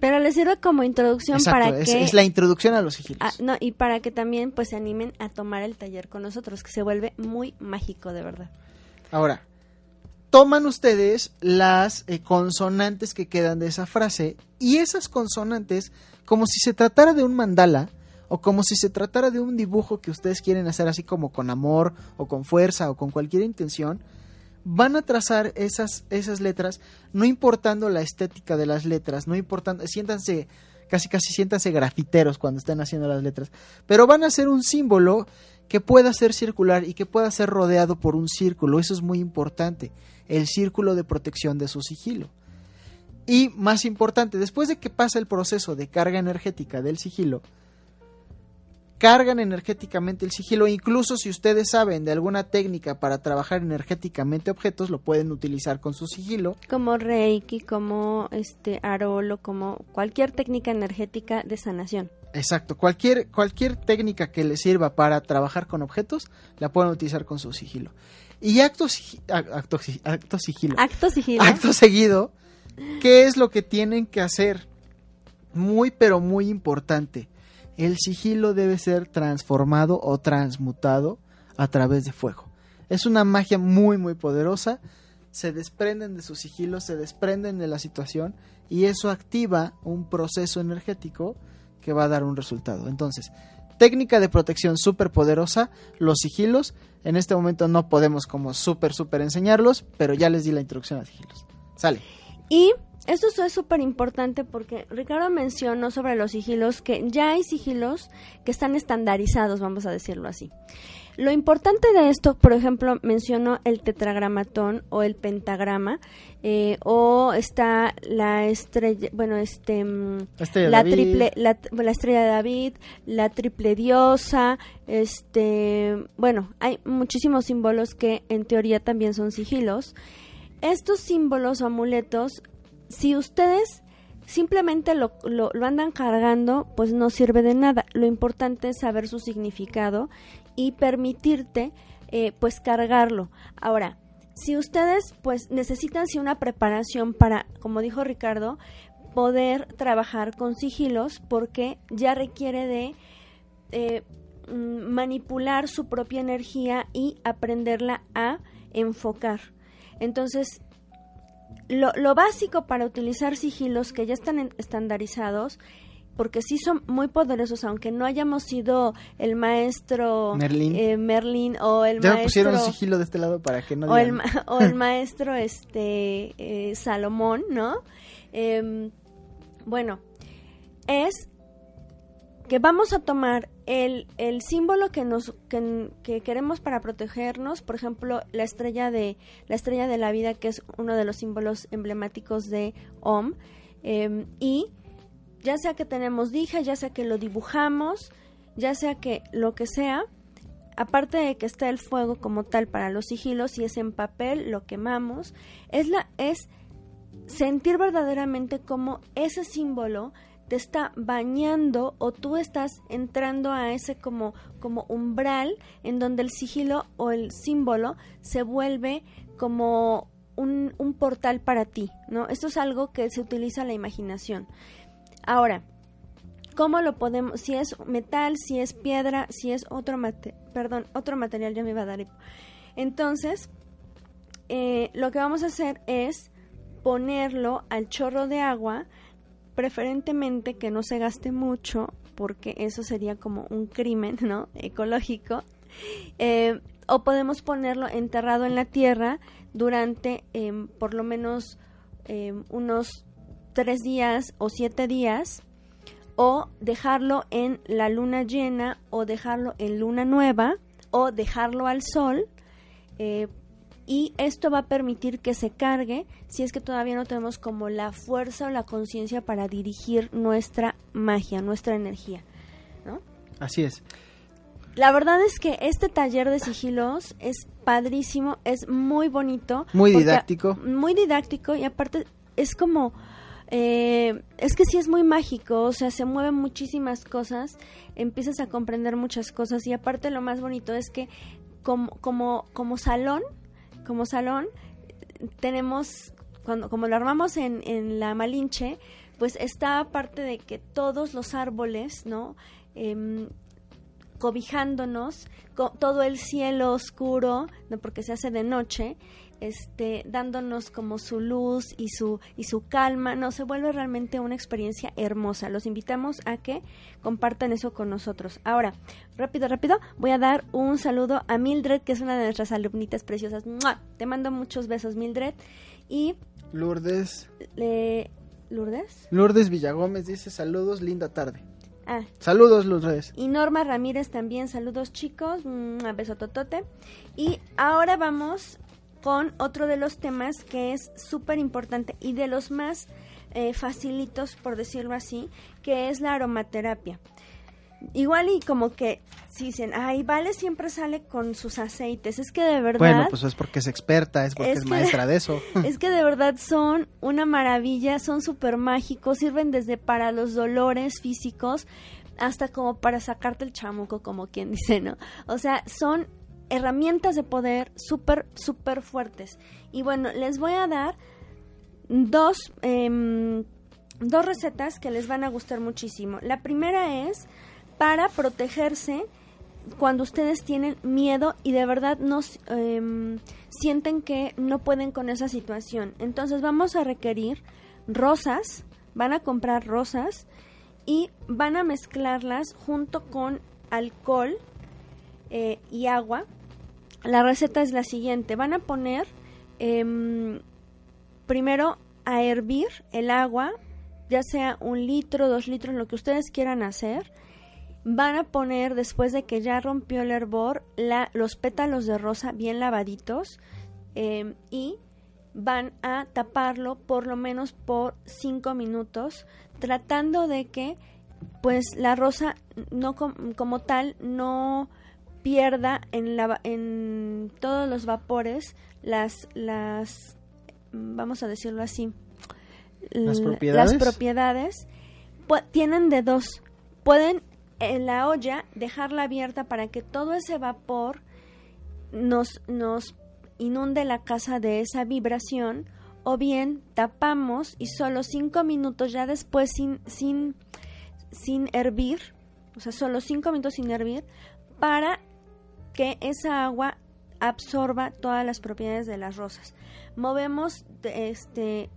[SPEAKER 3] Pero les sirve como introducción
[SPEAKER 2] Exacto,
[SPEAKER 3] para
[SPEAKER 2] es,
[SPEAKER 3] que...
[SPEAKER 2] es la introducción a los sigilos.
[SPEAKER 3] Ah, no, y para que también pues se animen a tomar el taller con nosotros, que se vuelve muy mágico, de verdad.
[SPEAKER 2] Ahora, toman ustedes las eh, consonantes que quedan de esa frase y esas consonantes, como si se tratara de un mandala, o como si se tratara de un dibujo que ustedes quieren hacer así como con amor o con fuerza o con cualquier intención, van a trazar esas, esas letras, no importando la estética de las letras, no importando, siéntanse, casi casi siéntanse grafiteros cuando estén haciendo las letras, pero van a hacer un símbolo que pueda ser circular y que pueda ser rodeado por un círculo, eso es muy importante, el círculo de protección de su sigilo. Y más importante, después de que pasa el proceso de carga energética del sigilo, cargan energéticamente el sigilo. Incluso si ustedes saben de alguna técnica para trabajar energéticamente objetos, lo pueden utilizar con su sigilo.
[SPEAKER 3] Como Reiki, como este Arolo, como cualquier técnica energética de sanación.
[SPEAKER 2] Exacto, cualquier, cualquier técnica que les sirva para trabajar con objetos, la pueden utilizar con su sigilo. Y acto, acto, acto sigilo.
[SPEAKER 3] Acto sigilo.
[SPEAKER 2] Acto seguido, ¿qué es lo que tienen que hacer? Muy, pero muy importante el sigilo debe ser transformado o transmutado a través de fuego. Es una magia muy muy poderosa, se desprenden de su sigilo, se desprenden de la situación y eso activa un proceso energético que va a dar un resultado. Entonces, técnica de protección súper poderosa, los sigilos, en este momento no podemos como súper súper enseñarlos, pero ya les di la introducción a sigilos. Sale.
[SPEAKER 3] Y esto es súper importante porque Ricardo mencionó sobre los sigilos que ya hay sigilos que están estandarizados, vamos a decirlo así. Lo importante de esto, por ejemplo, mencionó el tetragramatón o el pentagrama, eh, o está la estrella, bueno, este, mm, la, triple, la, la, estrella de David, la triple diosa, este, bueno, hay muchísimos símbolos que en teoría también son sigilos. Estos símbolos o amuletos si ustedes simplemente lo, lo, andan cargando, pues no sirve de nada. Lo importante es saber su significado y permitirte, eh, pues, cargarlo. Ahora, si ustedes, pues, necesitan si una preparación para, como dijo Ricardo, poder trabajar con sigilos, porque ya requiere de eh, mm, manipular su propia energía y aprenderla a enfocar. Entonces, lo, básico para utilizar sigilos que ya están estandarizados porque sí son muy poderosos, aunque no hayamos sido el maestro
[SPEAKER 2] Merlin,
[SPEAKER 3] eh, Merlin o el
[SPEAKER 2] ya
[SPEAKER 3] maestro...
[SPEAKER 2] pusieron sigilo de este lado para que no
[SPEAKER 3] o, el, o el maestro este eh, Salomón, ¿no? Em, bueno, es que vamos a tomar el, el símbolo que nos que, queremos para protegernos, por ejemplo, la estrella de la estrella de la vida, que es uno de los símbolos emblemáticos de Om, em, y ya sea que tenemos dija, ya sea que lo dibujamos, ya sea que lo que sea, aparte de que está el fuego como tal para los sigilos, y es en papel, lo quemamos, es la es sentir verdaderamente como ese símbolo te está bañando o tú estás entrando a ese como, como umbral en donde el sigilo o el símbolo se vuelve como un, un portal para ti, ¿no? Esto es algo que se utiliza la imaginación. Ahora, ¿cómo lo podemos? Si es metal, si es piedra, si es otro, mate, perdón, otro material, ya me iba a dar. Entonces, eh, lo que vamos a hacer es ponerlo al chorro de agua preferentemente que no se gaste mucho porque eso sería como un crimen no ecológico. Eh, o podemos ponerlo enterrado en la tierra durante em, por lo menos em, unos tres días o siete días o dejarlo en la luna llena o dejarlo en luna nueva o dejarlo al sol eh, y esto va a permitir que se cargue si es que todavía no tenemos como la fuerza o la conciencia para dirigir nuestra magia, nuestra energía, ¿no?
[SPEAKER 2] Así es.
[SPEAKER 3] La verdad es que este taller de sigilos es padrísimo, es muy bonito.
[SPEAKER 2] Muy didáctico.
[SPEAKER 3] Muy didáctico y aparte es como... Eh, es que sí es muy mágico, o sea, se mueven muchísimas cosas, empiezas a comprender muchas cosas y aparte lo más bonito es que como, como, como salón como salón tenemos, cuando, como lo armamos en, en la Malinche, pues está aparte de que todos los árboles, ¿no? Em, cobijándonos, todo el cielo oscuro, porque se hace de noche, este, dándonos como su luz y su, y su calma, no, se vuelve realmente una experiencia hermosa. Los invitamos a que compartan eso con nosotros. Ahora, rápido, rápido, voy a dar un saludo a Mildred, que es una de nuestras alumnitas preciosas. Te mando muchos besos, Mildred. Y...
[SPEAKER 2] Lourdes.
[SPEAKER 3] ¿Lourdes?
[SPEAKER 2] Lourdes Villagómez dice saludos, linda tarde.
[SPEAKER 3] Ah.
[SPEAKER 2] Saludos, Lourdes.
[SPEAKER 3] Y Norma Ramírez también, saludos chicos, un beso totote. Y ahora vamos con otro de los temas que es súper importante y de los más eh, facilitos, por decirlo así, que es la aromaterapia. Igual y como que si dicen, ay, Vale siempre sale con sus aceites. Es que de verdad.
[SPEAKER 2] Bueno, pues es porque es experta, es porque es, maestra de eso.
[SPEAKER 3] Es que de verdad son una maravilla, son súper mágicos, sirven desde para los dolores físicos hasta como para sacarte el chamuco, como quien dice, ¿no? O sea, son herramientas de poder súper, súper fuertes. Y bueno, les voy a dar dos, em, dos recetas que les van a gustar muchísimo. La primera es para protegerse cuando ustedes tienen miedo y de verdad no em, sienten que no pueden con esa situación. Entonces vamos a requerir rosas, van a comprar rosas y van a mezclarlas junto con alcohol eh, y agua. La receta es la siguiente. Van a poner em, primero a hervir el agua, ya sea un litro, dos litros, lo que ustedes quieran hacer. Van a poner, después de que ya rompió el hervor, la, los pétalos de rosa bien lavaditos em, y van a taparlo por lo menos por cinco minutos, tratando de que pues la rosa no como tal no pierda en, la, en todos los vapores las, las, vamos a decirlo así,
[SPEAKER 2] las propiedades,
[SPEAKER 3] las propiedades tienen de dos. Pueden en la olla dejarla abierta para que todo ese vapor nos, nos inunde la casa de esa vibración o bien tapamos y solo cinco minutos ya después sin, sin, sin hervir, o sea, solo cinco minutos sin hervir, para que esa agua absorba todas las propiedades de las rosas. Movemos este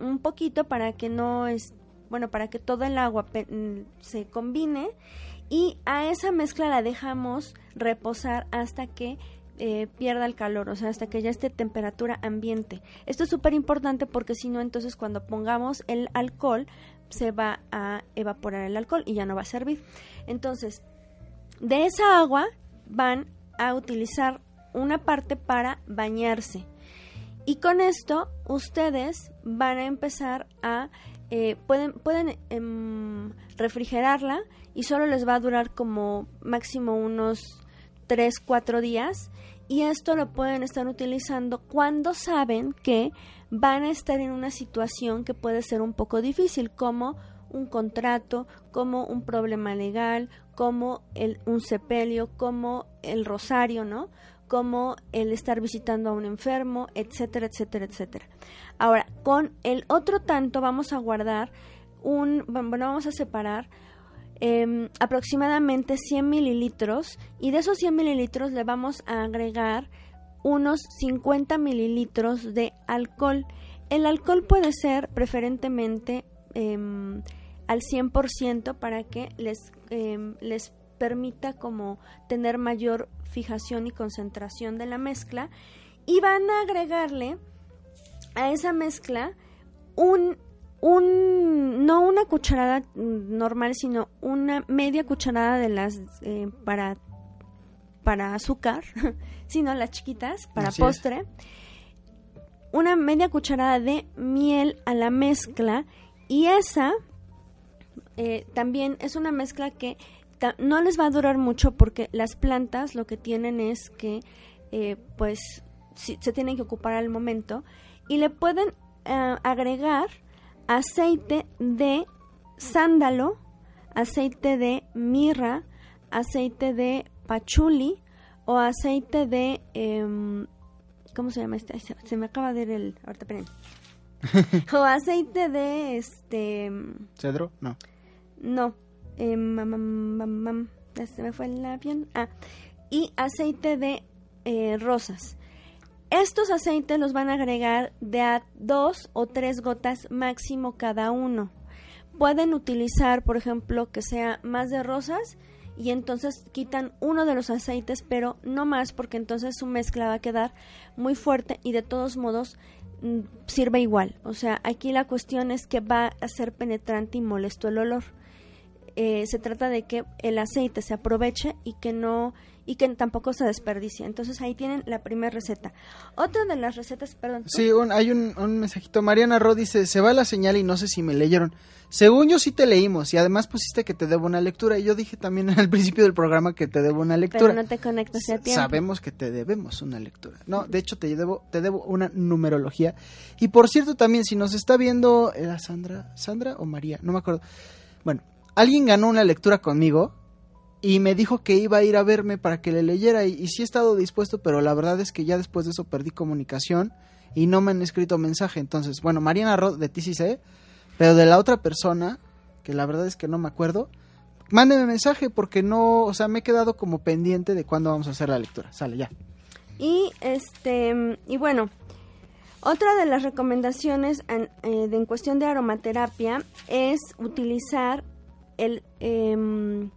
[SPEAKER 3] un poquito para que no es bueno, para que todo el agua mm, se combine y a esa mezcla la dejamos reposar hasta que eh, pierda el calor, o sea, hasta que ya esté temperatura ambiente. Esto es súper importante porque si no, entonces cuando pongamos el alcohol, se va a evaporar el alcohol y ya no va a servir. Entonces, de esa agua van a utilizar una parte para bañarse. Y con esto ustedes van a empezar a... Eh, pueden pueden em, refrigerarla y solo les va a durar como máximo unos 3, 4 días. Y esto lo pueden estar utilizando cuando saben que van a estar en una situación que puede ser un poco difícil, como un contrato, como un problema legal, como el, un sepelio, como el rosario, ¿no? Como el estar visitando a un enfermo, etcétera, etcétera, etcétera. Ahora, con el otro tanto vamos a guardar un, bueno, vamos a separar em, aproximadamente 100 mililitros y de esos 100 mililitros le vamos a agregar unos 50 mililitros de alcohol. El alcohol puede ser preferentemente eh, al 100% para que les, em, les permita como tener mayor fijación y concentración de la mezcla. Y van a agregarle a esa mezcla un, un no una cucharada normal sino una media cucharada de las eh, para para azúcar sino las chiquitas para postre. Una media cucharada de miel a la mezcla y esa eh, también es una mezcla que no les va a durar mucho porque las plantas lo que tienen es que eh, pues se tienen que ocupar al momento y le pueden eh, agregar aceite de sándalo, aceite de mirra, aceite de pachuli o aceite de em, ¿cómo se llama este? Se, me acaba de ir el ahorita o aceite de este
[SPEAKER 2] cedro, no.
[SPEAKER 3] No. Eh, ya se me fue el avión. Ah, y aceite de eh, rosas. Estos aceites los van a agregar de a dos o tres gotas máximo cada uno. Pueden utilizar, por ejemplo, que sea más de rosas y entonces quitan uno de los aceites, pero no más porque entonces su mezcla va a quedar muy fuerte y de todos modos mm, sirve igual. O sea, aquí la cuestión es que va a ser penetrante y molesto el olor. Eh, se trata de que el aceite se aproveche y que no y que tampoco se desperdicie. Entonces ahí tienen la primera receta. Otra de las recetas, perdón.
[SPEAKER 2] Sí, hay un, un, mensajito. Mariana Ro dice, se va la señal y no sé si me leyeron. Según yo sí te leímos y además pusiste que te debo una lectura y yo dije también al principio del programa que te debo una lectura.
[SPEAKER 3] Pero no te conectas a tiempo.
[SPEAKER 2] Sabemos que te debemos una lectura. No, de hecho te debo, te debo una numerología. Y por cierto también, si nos está viendo, ¿era Sandra? ¿Sandra o María? No me acuerdo. Bueno, alguien ganó una lectura conmigo y me dijo que iba a ir a verme para que le leyera y, sí he estado dispuesto, pero la verdad es que ya después de eso perdí comunicación y no me han escrito mensaje. Entonces, bueno, Mariana Rod de sé, pero de la otra persona, que la verdad es que no me acuerdo, mándeme mensaje porque no, o sea, me he quedado como pendiente de cuándo vamos a hacer la lectura. Sale ya.
[SPEAKER 3] Y este, y bueno, otra de las recomendaciones en, eh, en cuestión de aromaterapia es utilizar el em,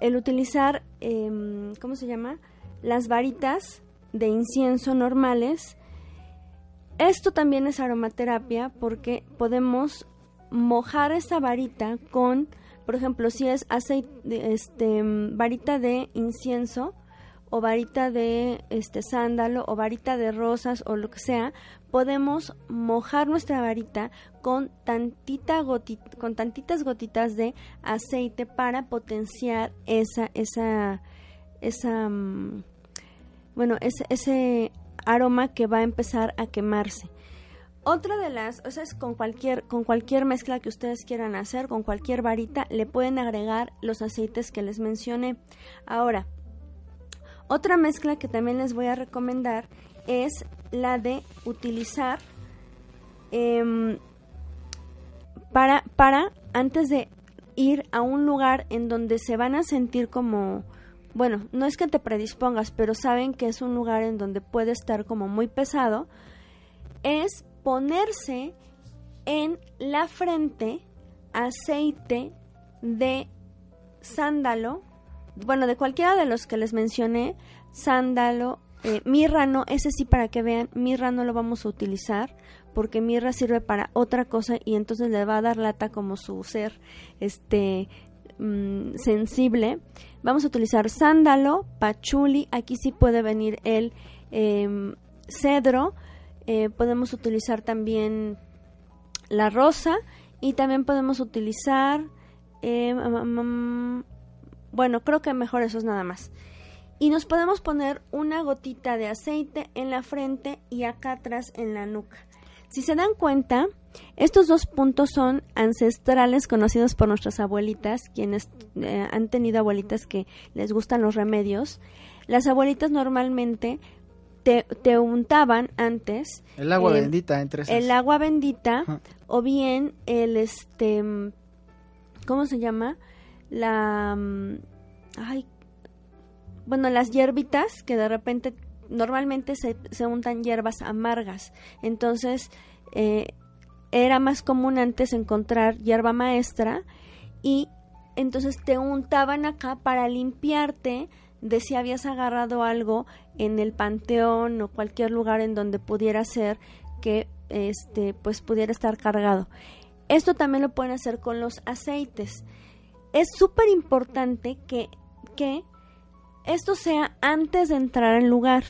[SPEAKER 3] el utilizar, em, ¿cómo se llama? Las varitas de incienso normales. Esto también es aromaterapia porque podemos mojar esa varita con, por ejemplo, si es aceite, este, varita de incienso, o varita de este sándalo o varita de rosas o lo que sea, podemos mojar nuestra varita con tantita con tantitas gotitas de aceite para potenciar esa esa esa mm, bueno, ese, ese aroma que va a empezar a quemarse. Otra de las, o sea, es con cualquier, con cualquier mezcla que ustedes quieran hacer, con cualquier varita, le pueden agregar los aceites que les mencioné. Ahora, otra mezcla que también les voy a recomendar es la de utilizar em, para, para antes de ir a un lugar en donde se van a sentir como, bueno, no es que te predispongas, pero saben que es un lugar en donde puede estar como muy pesado, es ponerse en la frente aceite de sándalo bueno, de cualquiera de los que les mencioné, sándalo, eh, mirra no, ese sí para que vean, mirra no lo vamos a utilizar porque mirra sirve para otra cosa y entonces le va a dar lata como su ser este mm, sensible. Vamos a utilizar sándalo, pachuli, aquí sí puede venir el em, cedro, eh, podemos utilizar también la rosa y también podemos utilizar eh, bueno, creo que mejor eso es nada más. Y nos podemos poner una gotita de aceite en la frente y acá atrás en la nuca. Si se dan cuenta, estos dos puntos son ancestrales conocidos por nuestras abuelitas, quienes eh, han tenido abuelitas que les gustan los remedios. Las abuelitas normalmente te, untaban antes
[SPEAKER 2] el agua bendita entre esas.
[SPEAKER 3] el agua bendita o bien el este ¿cómo se llama? la mm, ay bueno las hierbitas que de repente normalmente se, se untan hierbas amargas entonces eh, era más común antes encontrar hierba maestra y entonces te untaban acá para limpiarte de si habías agarrado algo en el panteón o cualquier lugar en donde pudiera ser que este pues pudiera estar cargado. Esto también lo pueden hacer con los aceites es súper importante que, que esto sea antes de entrar al lugar.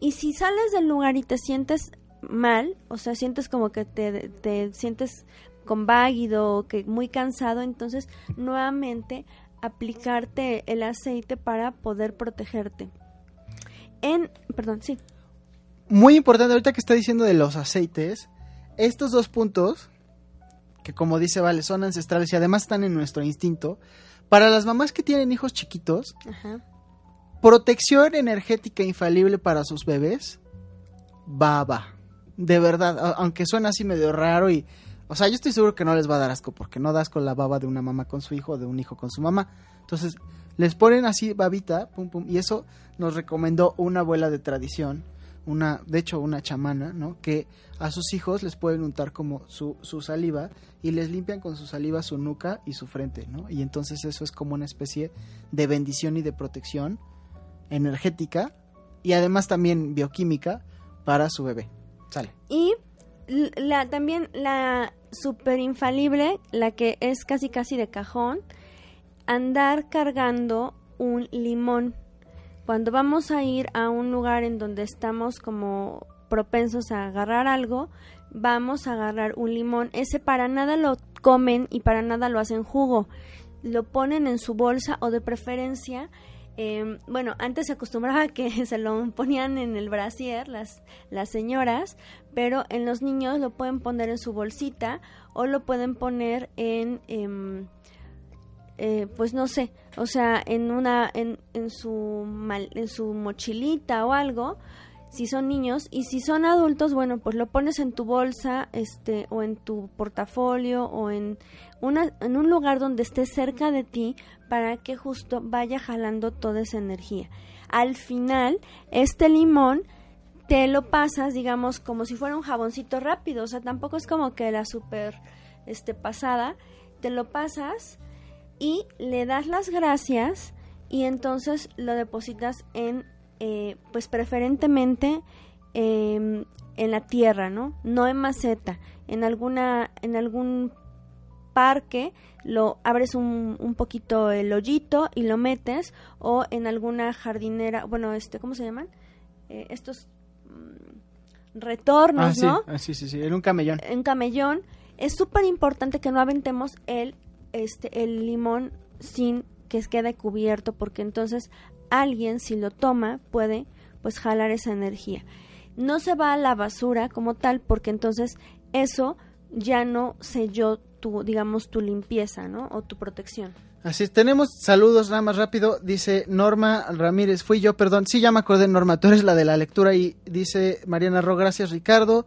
[SPEAKER 3] Y si sales del lugar y te sientes mal, o sea, sientes como que te, te sientes con váguido que muy cansado, entonces nuevamente aplicarte el aceite para poder protegerte. En, perdón, sí.
[SPEAKER 2] Muy importante ahorita que está diciendo de los aceites, estos dos puntos que como dice Vale, son ancestrales y además están en nuestro instinto. Para las mamás que tienen hijos chiquitos, protección energética infalible para sus bebés, baba. De verdad, aunque suena así medio raro y O sea, yo estoy seguro que no les va a dar asco porque no da asco la baba de una mamá con su hijo o de un hijo con su mamá. Entonces, les ponen así babita, pum pum, y eso nos recomendó una abuela de tradición, una, de hecho una chamana, ¿no? Que a sus hijos les pueden untar como su, su saliva y les limpian con su saliva su nuca y su frente, ¿no? Y entonces eso es como una especie de bendición y de protección energética y además también bioquímica para su bebé. Sale.
[SPEAKER 3] Y la, también la super infalible, la que es casi casi de cajón, andar cargando un limón. Cuando vamos a ir a un lugar en donde estamos como propensos a agarrar algo, vamos a agarrar un limón. Ese para nada lo comen y para nada lo hacen jugo. Lo ponen en su bolsa o de preferencia eh, bueno, antes se acostumbraba que se lo ponían en el brasier las, las señoras, pero en los niños lo pueden poner en su bolsita o lo pueden poner en, em, eh, pues no sé, o sea, en una, en, en su mal- en su mochilita o algo, si son niños y si son adultos, bueno, pues lo pones en tu bolsa, este, o en tu portafolio o en una, en un lugar donde esté cerca de ti para que justo vaya jalando toda esa energía. Al final, este limón te lo pasas, digamos, como si fuera un jaboncito rápido, o sea, tampoco es como que la super este pasada, te lo pasas y le das las gracias y entonces lo depositas en eh, pues preferentemente em, en la tierra, ¿no? No en maceta, en alguna en algún parque lo abres un, un poquito el hoyito y lo metes o en alguna jardinera, bueno, este, ¿cómo se llaman? Eh, estos mm, retornos,
[SPEAKER 2] Ah, sí,
[SPEAKER 3] ¿no?
[SPEAKER 2] ah, sí, sí, sí, en un camellón.
[SPEAKER 3] en camellón, es súper importante que no aventemos el, este, el limón sin que quede cubierto, porque entonces alguien, si lo toma, puede pues jalar esa energía. No se va a la basura como tal, porque entonces eso ya no selló tu, digamos, tu limpieza, ¿no? O tu protección.
[SPEAKER 2] Así es, tenemos saludos nada más rápido. Dice Norma Ramírez, fui yo, perdón. Sí, ya me acordé, Norma, tú eres la de la lectura. Y dice Mariana Ro, gracias Ricardo.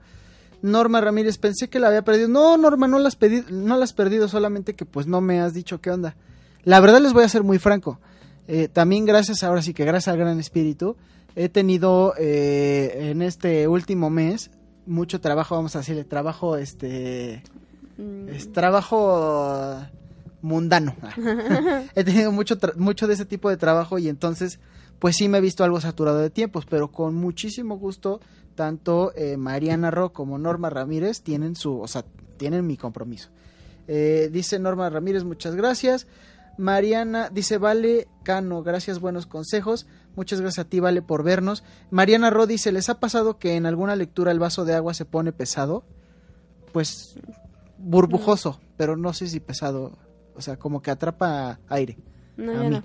[SPEAKER 2] Norma Ramírez, pensé que la había perdido. No, Norma, no las, pedi no las perdido, solamente que pues no me has dicho qué onda. La verdad les voy a ser muy franco. Eh, también gracias, ahora sí que gracias al Gran Espíritu, he tenido eh, en este último mes mucho trabajo, vamos a decirle, trabajo, este,
[SPEAKER 3] Mm,
[SPEAKER 2] es trabajo mundano. He tenido mucho, mucho de ese tipo de trabajo y entonces, pues sí me he visto algo saturado de tiempos, pero con muchísimo gusto, tanto eh, Mariana Ro como Norma Ramírez tienen su, o sea, tienen mi compromiso. Eh, dice Norma Ramírez, muchas gracias. Mariana dice, vale, Cano, gracias, buenos consejos. Muchas gracias a ti, vale, por vernos. Mariana Ro dice, ¿les ha pasado que en alguna lectura el vaso de agua se pone pesado? Pues burbujoso, pero no sé si pesado. O sea, como que atrapa aire.
[SPEAKER 3] no,
[SPEAKER 2] a mí.
[SPEAKER 3] no.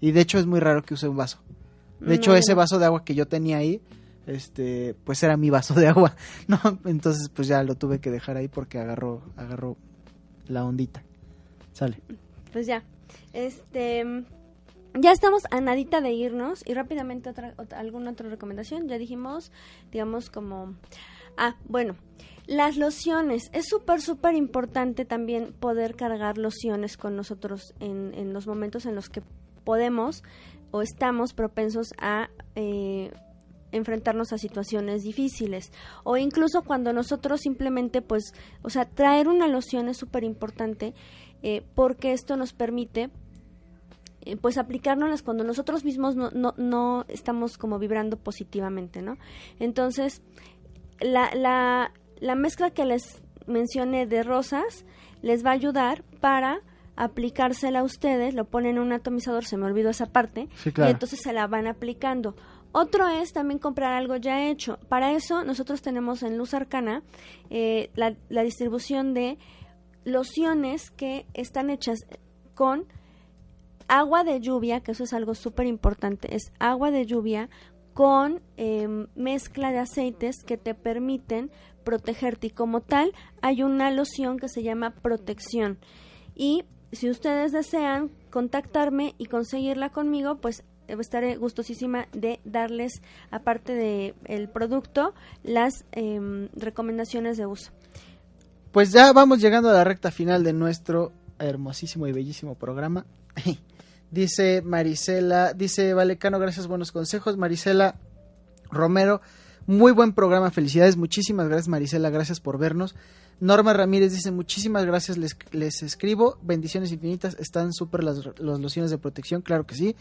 [SPEAKER 2] Y de hecho es muy raro que use un vaso. De hecho,
[SPEAKER 3] No,
[SPEAKER 2] ese vaso de agua que yo tenía ahí, este, pues era mi vaso de agua. No, entonces pues ya lo tuve que dejar ahí porque agarró, agarró la ondita. Sale.
[SPEAKER 3] Pues ya. Este ya estamos a nadita de irnos y rápidamente otra, alguna otra recomendación. Ya dijimos, digamos como ah, bueno, las lociones. Es súper súper importante también poder cargar lociones con nosotros en, en los momentos en los que podemos o estamos propensos a eh, enfrentarnos a situaciones difíciles o incluso cuando nosotros simplemente pues o sea traer una loción es súper importante eh, porque esto nos permite eh, pues aplicárnoslas cuando nosotros mismos no, no, no estamos como vibrando positivamente, ¿no? Entonces, la, la, la mezcla que les mencioné de rosas les va a ayudar para aplicársela a ustedes, lo ponen en un atomizador, se me olvidó esa parte,
[SPEAKER 2] Sí, claro.
[SPEAKER 3] y entonces se la van aplicando. Otro es también comprar algo ya hecho. Para eso nosotros tenemos en Luz Arcana eh, la, la distribución de lociones que están hechas con agua de lluvia, que eso es algo súper importante, es agua de lluvia con eh, mezcla de aceites que te permiten protegerte. Y como tal hay una loción que se llama protección. Y si ustedes desean contactarme y conseguirla conmigo pues estaré gustosísima de darles aparte de el producto las em, recomendaciones de uso
[SPEAKER 2] pues ya vamos llegando a la recta final de nuestro hermosísimo y bellísimo programa. dice Marisela, dice Valecano, gracias, buenos consejos. Marisela Romero, muy buen programa, felicidades, muchísimas gracias Marisela, gracias por vernos. Norma Ramírez dice, muchísimas gracias, les, les escribo, bendiciones infinitas, están súper las, las lociones de protección, claro que sí.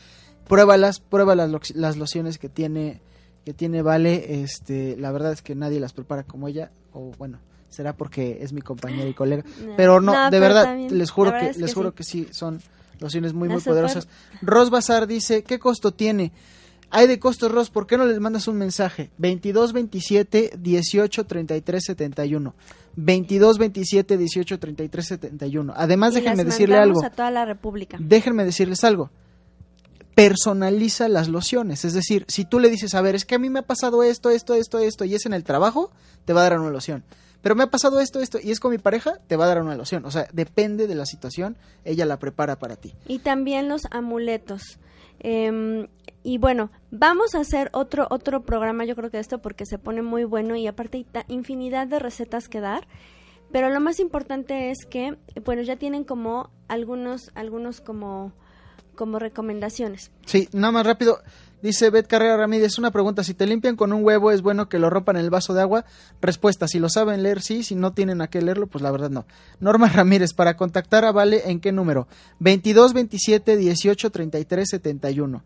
[SPEAKER 2] Pruébalas, prueba las, lo- las lociones que tiene, que tiene Vale, este, la verdad es que nadie las prepara como ella, o bueno, será porque es mi compañera y colega, pero no, de
[SPEAKER 3] pero
[SPEAKER 2] verdad,
[SPEAKER 3] también,
[SPEAKER 2] les juro que, les juro
[SPEAKER 3] sí.
[SPEAKER 2] que sí, son lociones muy, muy poderosas. Ros Bazar dice, ¿qué costo tiene? Hay de costo, Ros, ¿por qué no les mandas un mensaje? 22 27 18 33 71. 22 27 18 33 71. Además,
[SPEAKER 3] Y
[SPEAKER 2] déjenme decirle algo.
[SPEAKER 3] a toda la República.
[SPEAKER 2] Déjenme decirles algo. Personaliza las lociones. Es decir, si tú le dices, a ver, es que a mí me ha pasado esto, esto, esto, esto, y es en el trabajo, te va a dar una loción. Pero me ha pasado esto, esto, y es con mi pareja, te va a dar una loción. O sea, depende de la situación, ella la prepara para ti.
[SPEAKER 3] Y también los amuletos. Em, y bueno, vamos a hacer otro otro programa, yo creo que de esto porque se pone muy bueno y aparte hay infinidad de recetas que dar. Pero lo más importante es que, bueno, ya tienen como algunos algunos como como recomendaciones.
[SPEAKER 2] Sí, nada más rápido. Dice Beth Carrera Ramírez, una pregunta, si te limpian con un huevo, ¿es bueno que lo rompan en el vaso de agua? Respuesta, si lo saben leer, sí, si no tienen a qué leerlo, pues la verdad no. Norma Ramírez, para contactar a Vale, ¿en qué número? 22 27 18 33 71.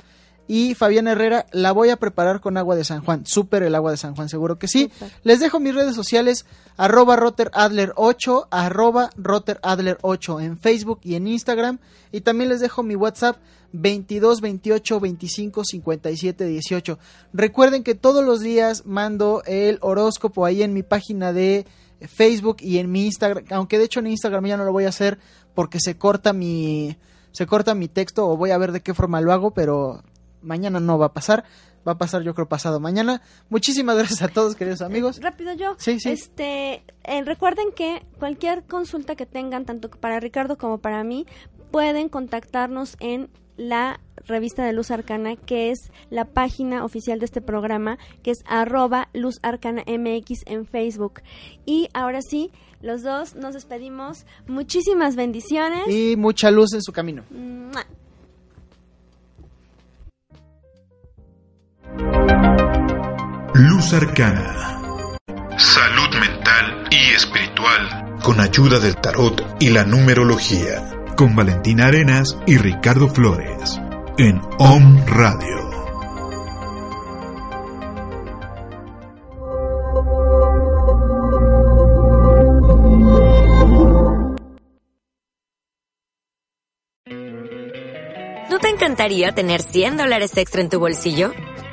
[SPEAKER 2] Y Fabián Herrera, la voy a preparar con agua de San Juan. Súper el agua de San Juan, seguro que sí. Les dejo mis redes sociales, arroba roteradler8, arroba roteradler8 en Facebook y en Instagram. Y también les dejo mi WhatsApp 22 28 25 57 18. Recuerden que todos los días mando el horóscopo ahí en mi página de Facebook y en mi Instagram, aunque de hecho en Instagram ya no lo voy a hacer porque se corta mi se corta mi texto o voy a ver de qué forma lo hago, pero mañana no va a pasar. Va a pasar yo creo pasado mañana. Muchísimas gracias a todos, queridos amigos.
[SPEAKER 3] Rápido yo.
[SPEAKER 2] Sí, sí.
[SPEAKER 3] Este, eh, recuerden que cualquier consulta que tengan, tanto para Ricardo como para mí, pueden contactarnos en la revista de Luz Arcana, que es la página oficial de este programa, que es arroba Luz Arcana MX en Facebook. Y ahora sí, los dos nos despedimos. Muchísimas bendiciones.
[SPEAKER 2] Y mucha luz en su camino.
[SPEAKER 3] ¡Mua!
[SPEAKER 1] Luz Arcana. Salud mental y espiritual. Con ayuda del tarot y la numerología. Con Valentina Arenas y Ricardo Flores. En OM Radio.
[SPEAKER 4] ¿No te encantaría tener 100 dólares extra en tu bolsillo?